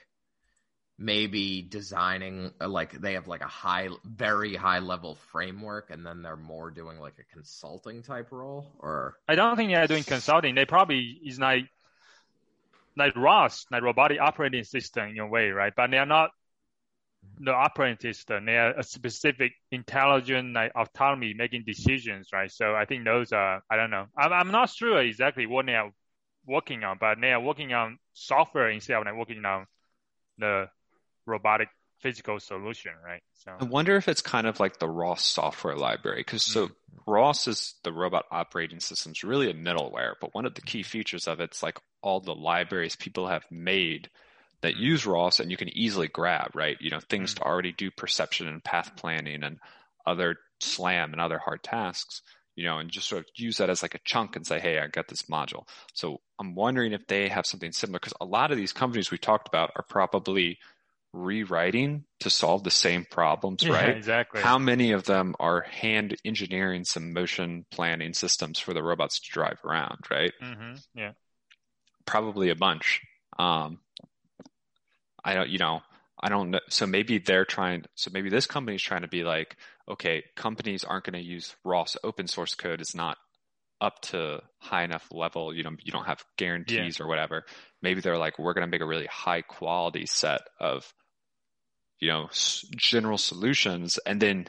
maybe designing uh, like they have like a high, very high level framework, and then they're more doing like a consulting type role, or I don't think they're doing consulting. They probably is like like ROS, like robotic operating system in a way, right? But they are not the operating system. They are a specific intelligent like autonomy making decisions, right? So I think those are I don't know. I'm I'm not sure exactly what they are working on, but they are working on software instead of like working on the robotic physical solution, right? So I wonder if it's kind of like the ROS software library, because so mm-hmm. ROS is the robot operating system. is really a middleware, but one of the key features of it's like all the libraries people have made that mm-hmm. use ROS and you can easily grab, right? You know, things mm-hmm. to already do perception and path planning and other SLAM and other hard tasks, you know, and just sort of use that as like a chunk and say, hey, I got this module. So I'm wondering if they have something similar because a lot of these companies we talked about are probably rewriting to solve the same problems, yeah, right? exactly. How many of them are hand engineering some motion planning systems for the robots to drive around, right? Mm-hmm. Yeah. Probably a bunch. Um, I don't, you know, I don't know. So maybe they're trying, so maybe this company is trying to be like, okay, companies aren't going to use ROS open source code. It's not up to high enough level. You know, you don't have guarantees or whatever. Maybe they're like, we're going to make a really high quality set of, you know, s- general solutions. And then,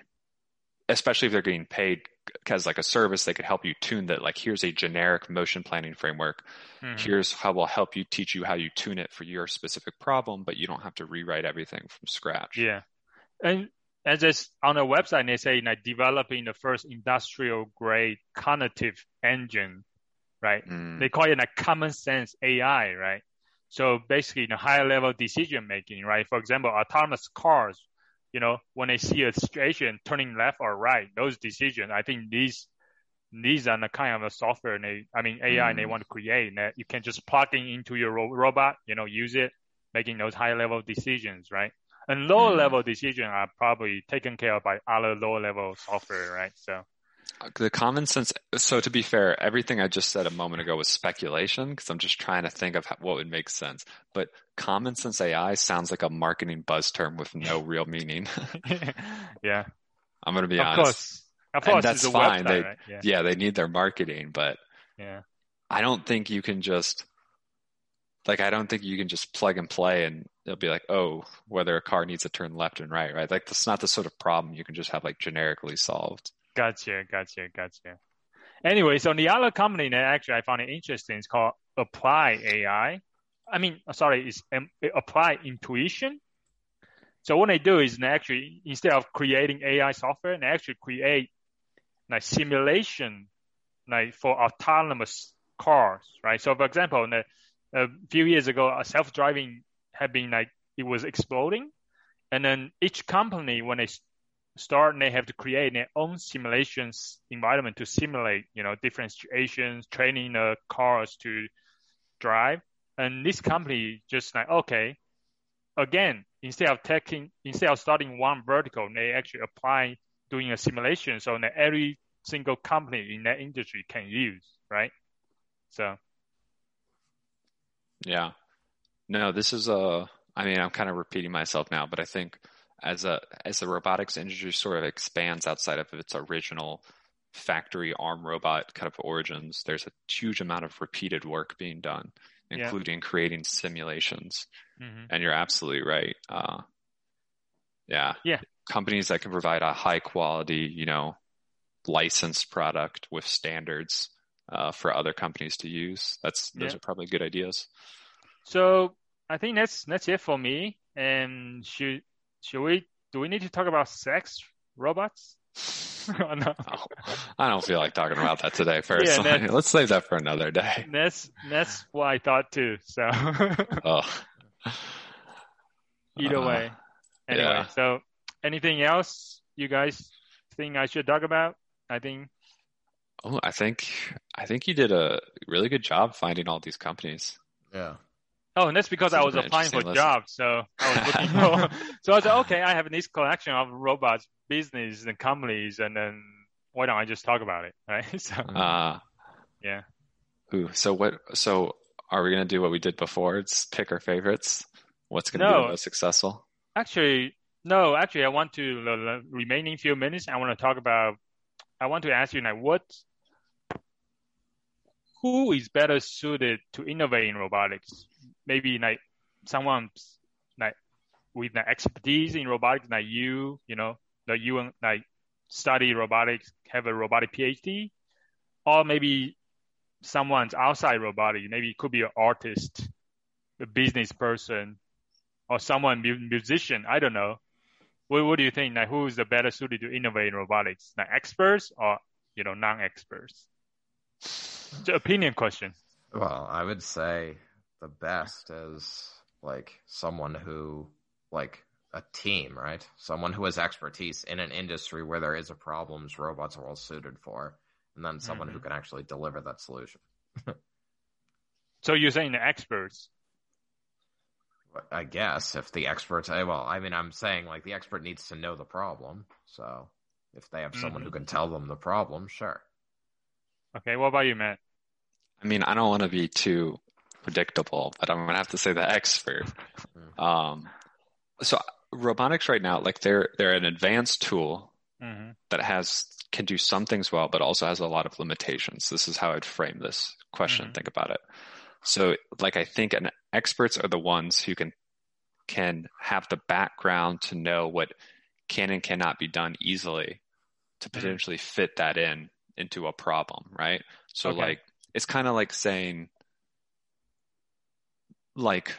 especially if they're getting paid as like a service, they could help you tune that. Like, here's a generic motion planning framework. Mhm. Here's how we'll help you teach you how you tune it for your specific problem, but you don't have to rewrite everything from scratch. Yeah. And as this on the website, they say like developing the first industrial grade cognitive engine, right? Mm, They call it like common sense AI, right? So basically the higher level decision making, right? For example, autonomous cars, you know, when they see a situation turning left or right, those decisions, I think these these are the kind of a software they, I mean AI they Mm. want to create that you can just plug in into your ro- robot, you know, use it, making those high level decisions, right? And lower Mm. level decisions are probably taken care of by other lower level software, right? So the common sense. So to be fair, everything I just said a moment ago was speculation because I'm just trying to think of how, what would make sense. But common sense AI sounds like a marketing buzz term with no real meaning. yeah, I'm going to be of honest. course, of And course, that's it's fine. website, They- right? Yeah, Yeah, they need their marketing, but yeah. I don't think you can just like I don't think you can just plug and play and it'll be like, oh, whether a car needs to turn left and right, right? Like that's not the sort of problem you can just have like generically solved. Gotcha, gotcha, gotcha. Anyway, so the other company that actually I found it interesting is called Apply AI. I mean, uh, sorry, it's um, Applied Intuition. So what they do is they actually instead of creating AI software, they actually create like simulation, like for autonomous cars, right? So for example, a few years ago, a self-driving had been like it was exploding, and then each company when they start they have to create their own simulations environment to simulate you know different situations training the cars to drive. And this company just like okay again instead of taking instead of starting one vertical they actually apply doing a simulation so that every single company in that industry can use right? So. Yeah. No, this is a I mean, I'm kind of repeating myself now, but I think as a as the robotics industry sort of expands outside of its original factory arm robot kind of origins, there's a huge amount of repeated work being done, Yeah. including creating simulations. mhm. And you're absolutely right. Uh, yeah. Yeah. Companies that can provide a high quality, you know, licensed product with standards uh, for other companies to use. That's those Yeah. are probably good ideas. so i think that's that's it for me and should should we do we need to talk about sex robots Or no? Oh, I don't feel like talking about that today. Personally, that's- let's save that for another day. That's that's what I thought too. So Oh, either Uh, way, anyway. yeah. So anything else you guys think I should talk about? I think oh, I think I think you did a really good job finding all these companies. yeah. Oh, and that's because I was applying for list. jobs, so I was looking for. so I was like, okay, I have this collection of robots, business and companies, and then why don't I just talk about it, right? So Uh, yeah. ooh, so what? So are we gonna do what we did before? It's pick our favorites. What's gonna be the most successful? Actually, no. Actually, I want to the, the remaining few minutes. I want to talk about. I want to ask you now, what, who is better suited to innovate in robotics? Maybe like someone like with the expertise in robotics, like you, you know, that you like study robotics, have a robotic PhD, or maybe someone's outside robotics. Maybe it could be an artist, a business person, or someone musician. I don't know. What, what do you think? Like, who is the better suited to innovate in robotics? Like experts or you know non-experts? It's opinion question. Well, I would say the best as like someone who, like a team, right? Someone who has expertise in an industry where there is a problems robots are well suited for, and then someone who Mhm. can actually deliver that solution. So you're saying the experts? I guess if the experts, eh, well, I mean, I'm saying like the expert needs to know the problem. So if they have someone who can tell them the problem, sure. Okay. What about you, Matt? I mean, I don't want to be too predictable, but I'm gonna have to say the expert. Um, so robotics right now, like they're they're an advanced tool hmm that has can do some things well, but also has a lot of limitations. This is how I'd frame this question. Mhm. Think about it. So, like, I think an experts are the ones who can can have the background to know what can and cannot be done easily to Mhm. potentially fit that in into a problem, right? So, Okay. like, it's kind of like saying, like,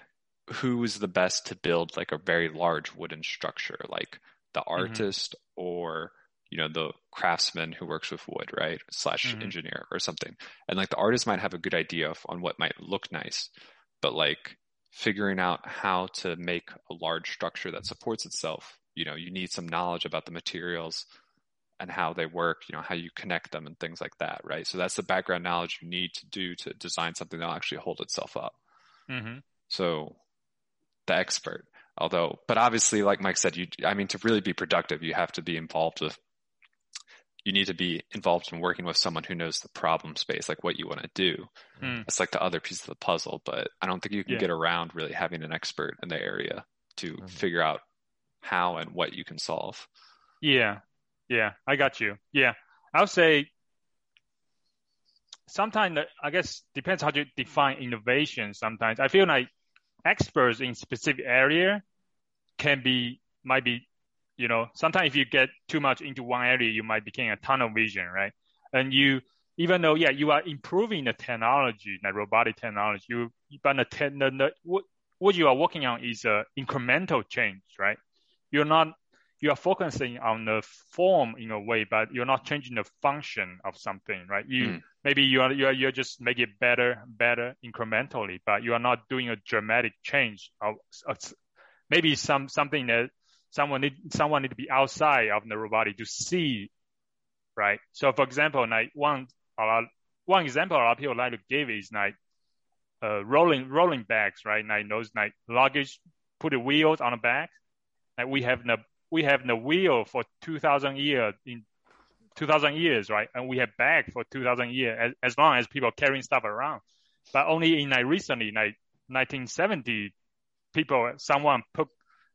who's the best to build like a very large wooden structure, like the Mm-hmm. artist or you know the craftsman who works with wood, right? Slash Mhm. engineer or something. And like the artist might have a good idea of, on what might look nice, but like figuring out how to make a large structure that supports itself, you know, you need some knowledge about the materials and how they work, you know, how you connect them and things like that, right? So that's the background knowledge you need to do to design something that'll actually hold itself up. Hmm So the expert, although, but obviously, like Mike said, you, I mean, to really be productive, you have to be involved with, you need to be involved in working with someone who knows the problem space, like what you want to do. Mm. It's like the other piece of the puzzle, but I don't think you can Yeah. get around really having an expert in the area to Mhm. figure out how and what you can solve. Yeah, yeah, I got you. Yeah, I'll say sometimes I guess depends how you define innovation. Sometimes I feel like experts in specific area can be might be, you know, sometimes if you get too much into one area, you might become a tunnel vision, right? And you even though yeah you are improving the technology, like robotic technology, you but the, the, the what what you are working on is a incremental change, right? You're not you are focusing on the form in a way, but you're not changing the function of something, right? You Mm. Maybe you are you are you're just make it better, better incrementally, but you are not doing a dramatic change of, of maybe some something that someone need someone need to be outside of the robotic to see, right? So for example, like one lot, one example a lot of people like to give is like uh, rolling rolling bags, right? Like those like luggage, put the wheels on the back. Like we have the we have the wheel for two thousand years in two thousand years, right? And we have bag for two thousand years as, as long as people carrying stuff around. But only in like recently, like nineteen seventy, people someone put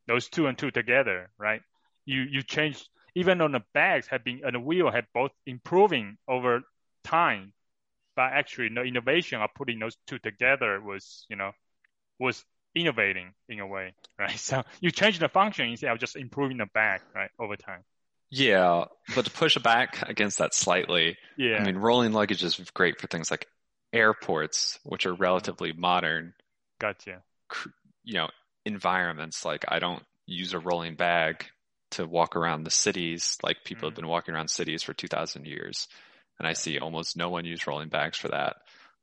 those two and two together, right? You you change even though the bags have been and the wheel have both improving over time, but actually the innovation of putting those two together was you know was innovating in a way, right? So you change the function instead of just improving the bag, right, over time. Yeah, but to push back against that slightly, Yeah. I mean, rolling luggage is great for things like airports, which are relatively modern, gotcha. you know, environments. Like I don't use a rolling bag to walk around the cities like people have mm. been walking around cities for 2000 years. And I see almost no one use rolling bags for that.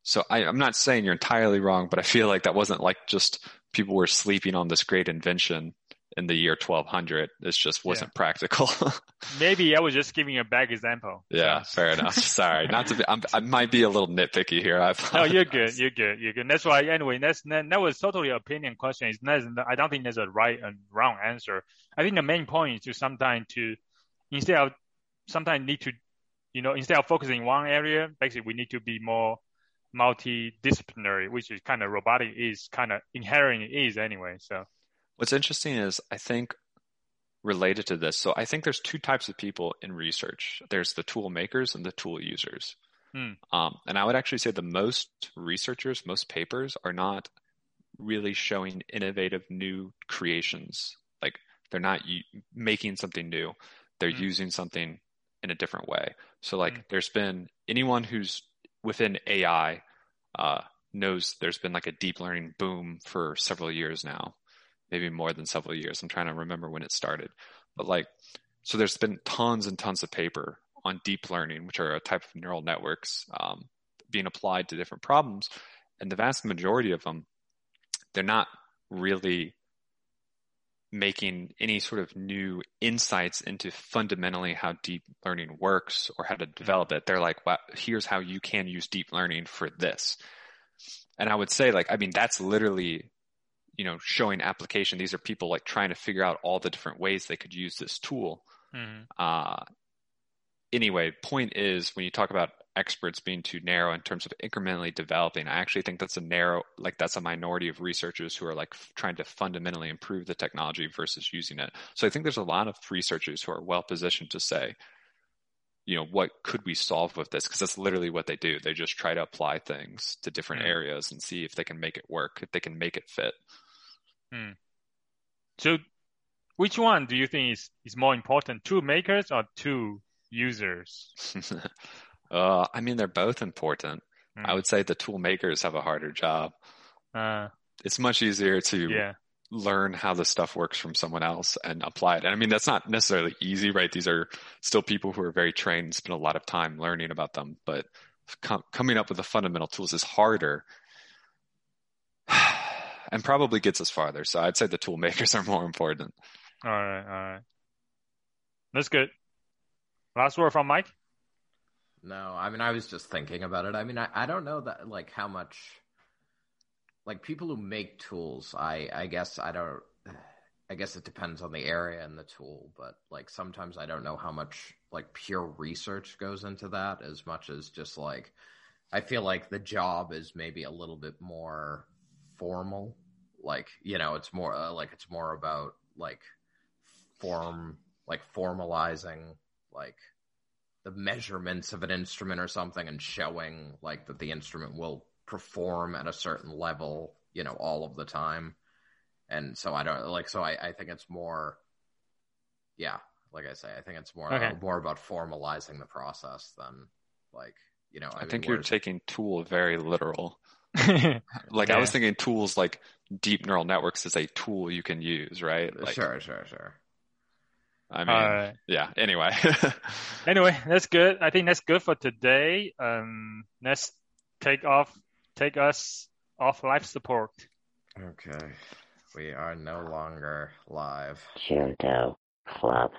So I, I'm not saying you're entirely wrong, but I feel like that wasn't like just people were sleeping on this great invention. In the year 1200. This just wasn't yeah. practical. Maybe I was just giving a bad example. Yeah, fair enough. Sorry, not to be. I'm, i might be a little nitpicky here. I no, you're good. You're good. You're good. That's why. Anyway, that's that, that was totally opinion question. It's not, I don't think there's a right and wrong answer. I think the main point is to sometimes to instead of sometimes need to, you know, instead of focusing one area, basically we need to be more multidisciplinary, which is kind of robotic is kind of inherently is anyway. So what's interesting is I think related to this. So I think there's two types of people in research. There's the tool makers and the tool users. Hmm. Um, and I would actually say the most researchers, most papers are not really showing innovative new creations. Like they're not making something new. They're hmm. using something in a different way. So like hmm. there's been anyone who's within AI uh, knows there's been like a deep learning boom for several years now, maybe more than several years. I'm trying to remember when it started, but like, so there's been tons and tons of paper on deep learning, which are a type of neural networks um, being applied to different problems, and the vast majority of them, they're not really making any sort of new insights into fundamentally how deep learning works or how to develop it. They're like, well, here's how you can use deep learning for this. And I would say like, I mean, that's literally, you know, showing application. These are people like trying to figure out all the different ways they could use this tool. Mm-hmm. Uh, anyway, point is when you talk about experts being too narrow in terms of incrementally developing. I actually think that's a narrow, like that's a minority of researchers who are like f- trying to fundamentally improve the technology versus using it. So I think there's a lot of researchers who are well positioned to say, you know, what could we solve with this? Because that's literally what they do. They just try to apply things to different mm. areas and see if they can make it work, if they can make it fit. Mm. So, which one do you think is, is more important, two makers or two users? Uh, I mean, they're both important. Mm. I would say the tool makers have a harder job. Uh, it's much easier to yeah. learn how the stuff works from someone else and apply it. And I mean, that's not necessarily easy, right? These are still people who are very trained and spend a lot of time learning about them, but com- coming up with the fundamental tools is harder and probably gets us farther. So I'd say the tool makers are more important. All right. All right. That's good. Last word from Mike. No, I mean, I was just thinking about it. I mean, I, I don't know that like how much like people who make tools. I I guess I don't. I guess it depends on the area and the tool, but like sometimes I don't know how much like pure research goes into that as much as just like I feel like the job is maybe a little bit more formal. Like, you know, it's more uh, like it's more about like form like formalizing like the measurements of an instrument or something and showing like that the instrument will perform at a certain level, you know, all of the time. And so I don't like, so I, I think it's more, yeah, like I say, I think it's more, okay. uh, more about formalizing the process than like, you know, I, I mean, think you're taking tool very literal. like yeah. I was thinking tools like deep neural networks is a tool you can use, right? Like, sure, sure, sure. I mean, uh, yeah. Anyway. anyway, that's good. I think that's good for today. Um, let's take off, take us off life support. Okay, we are no longer live. Junto Club.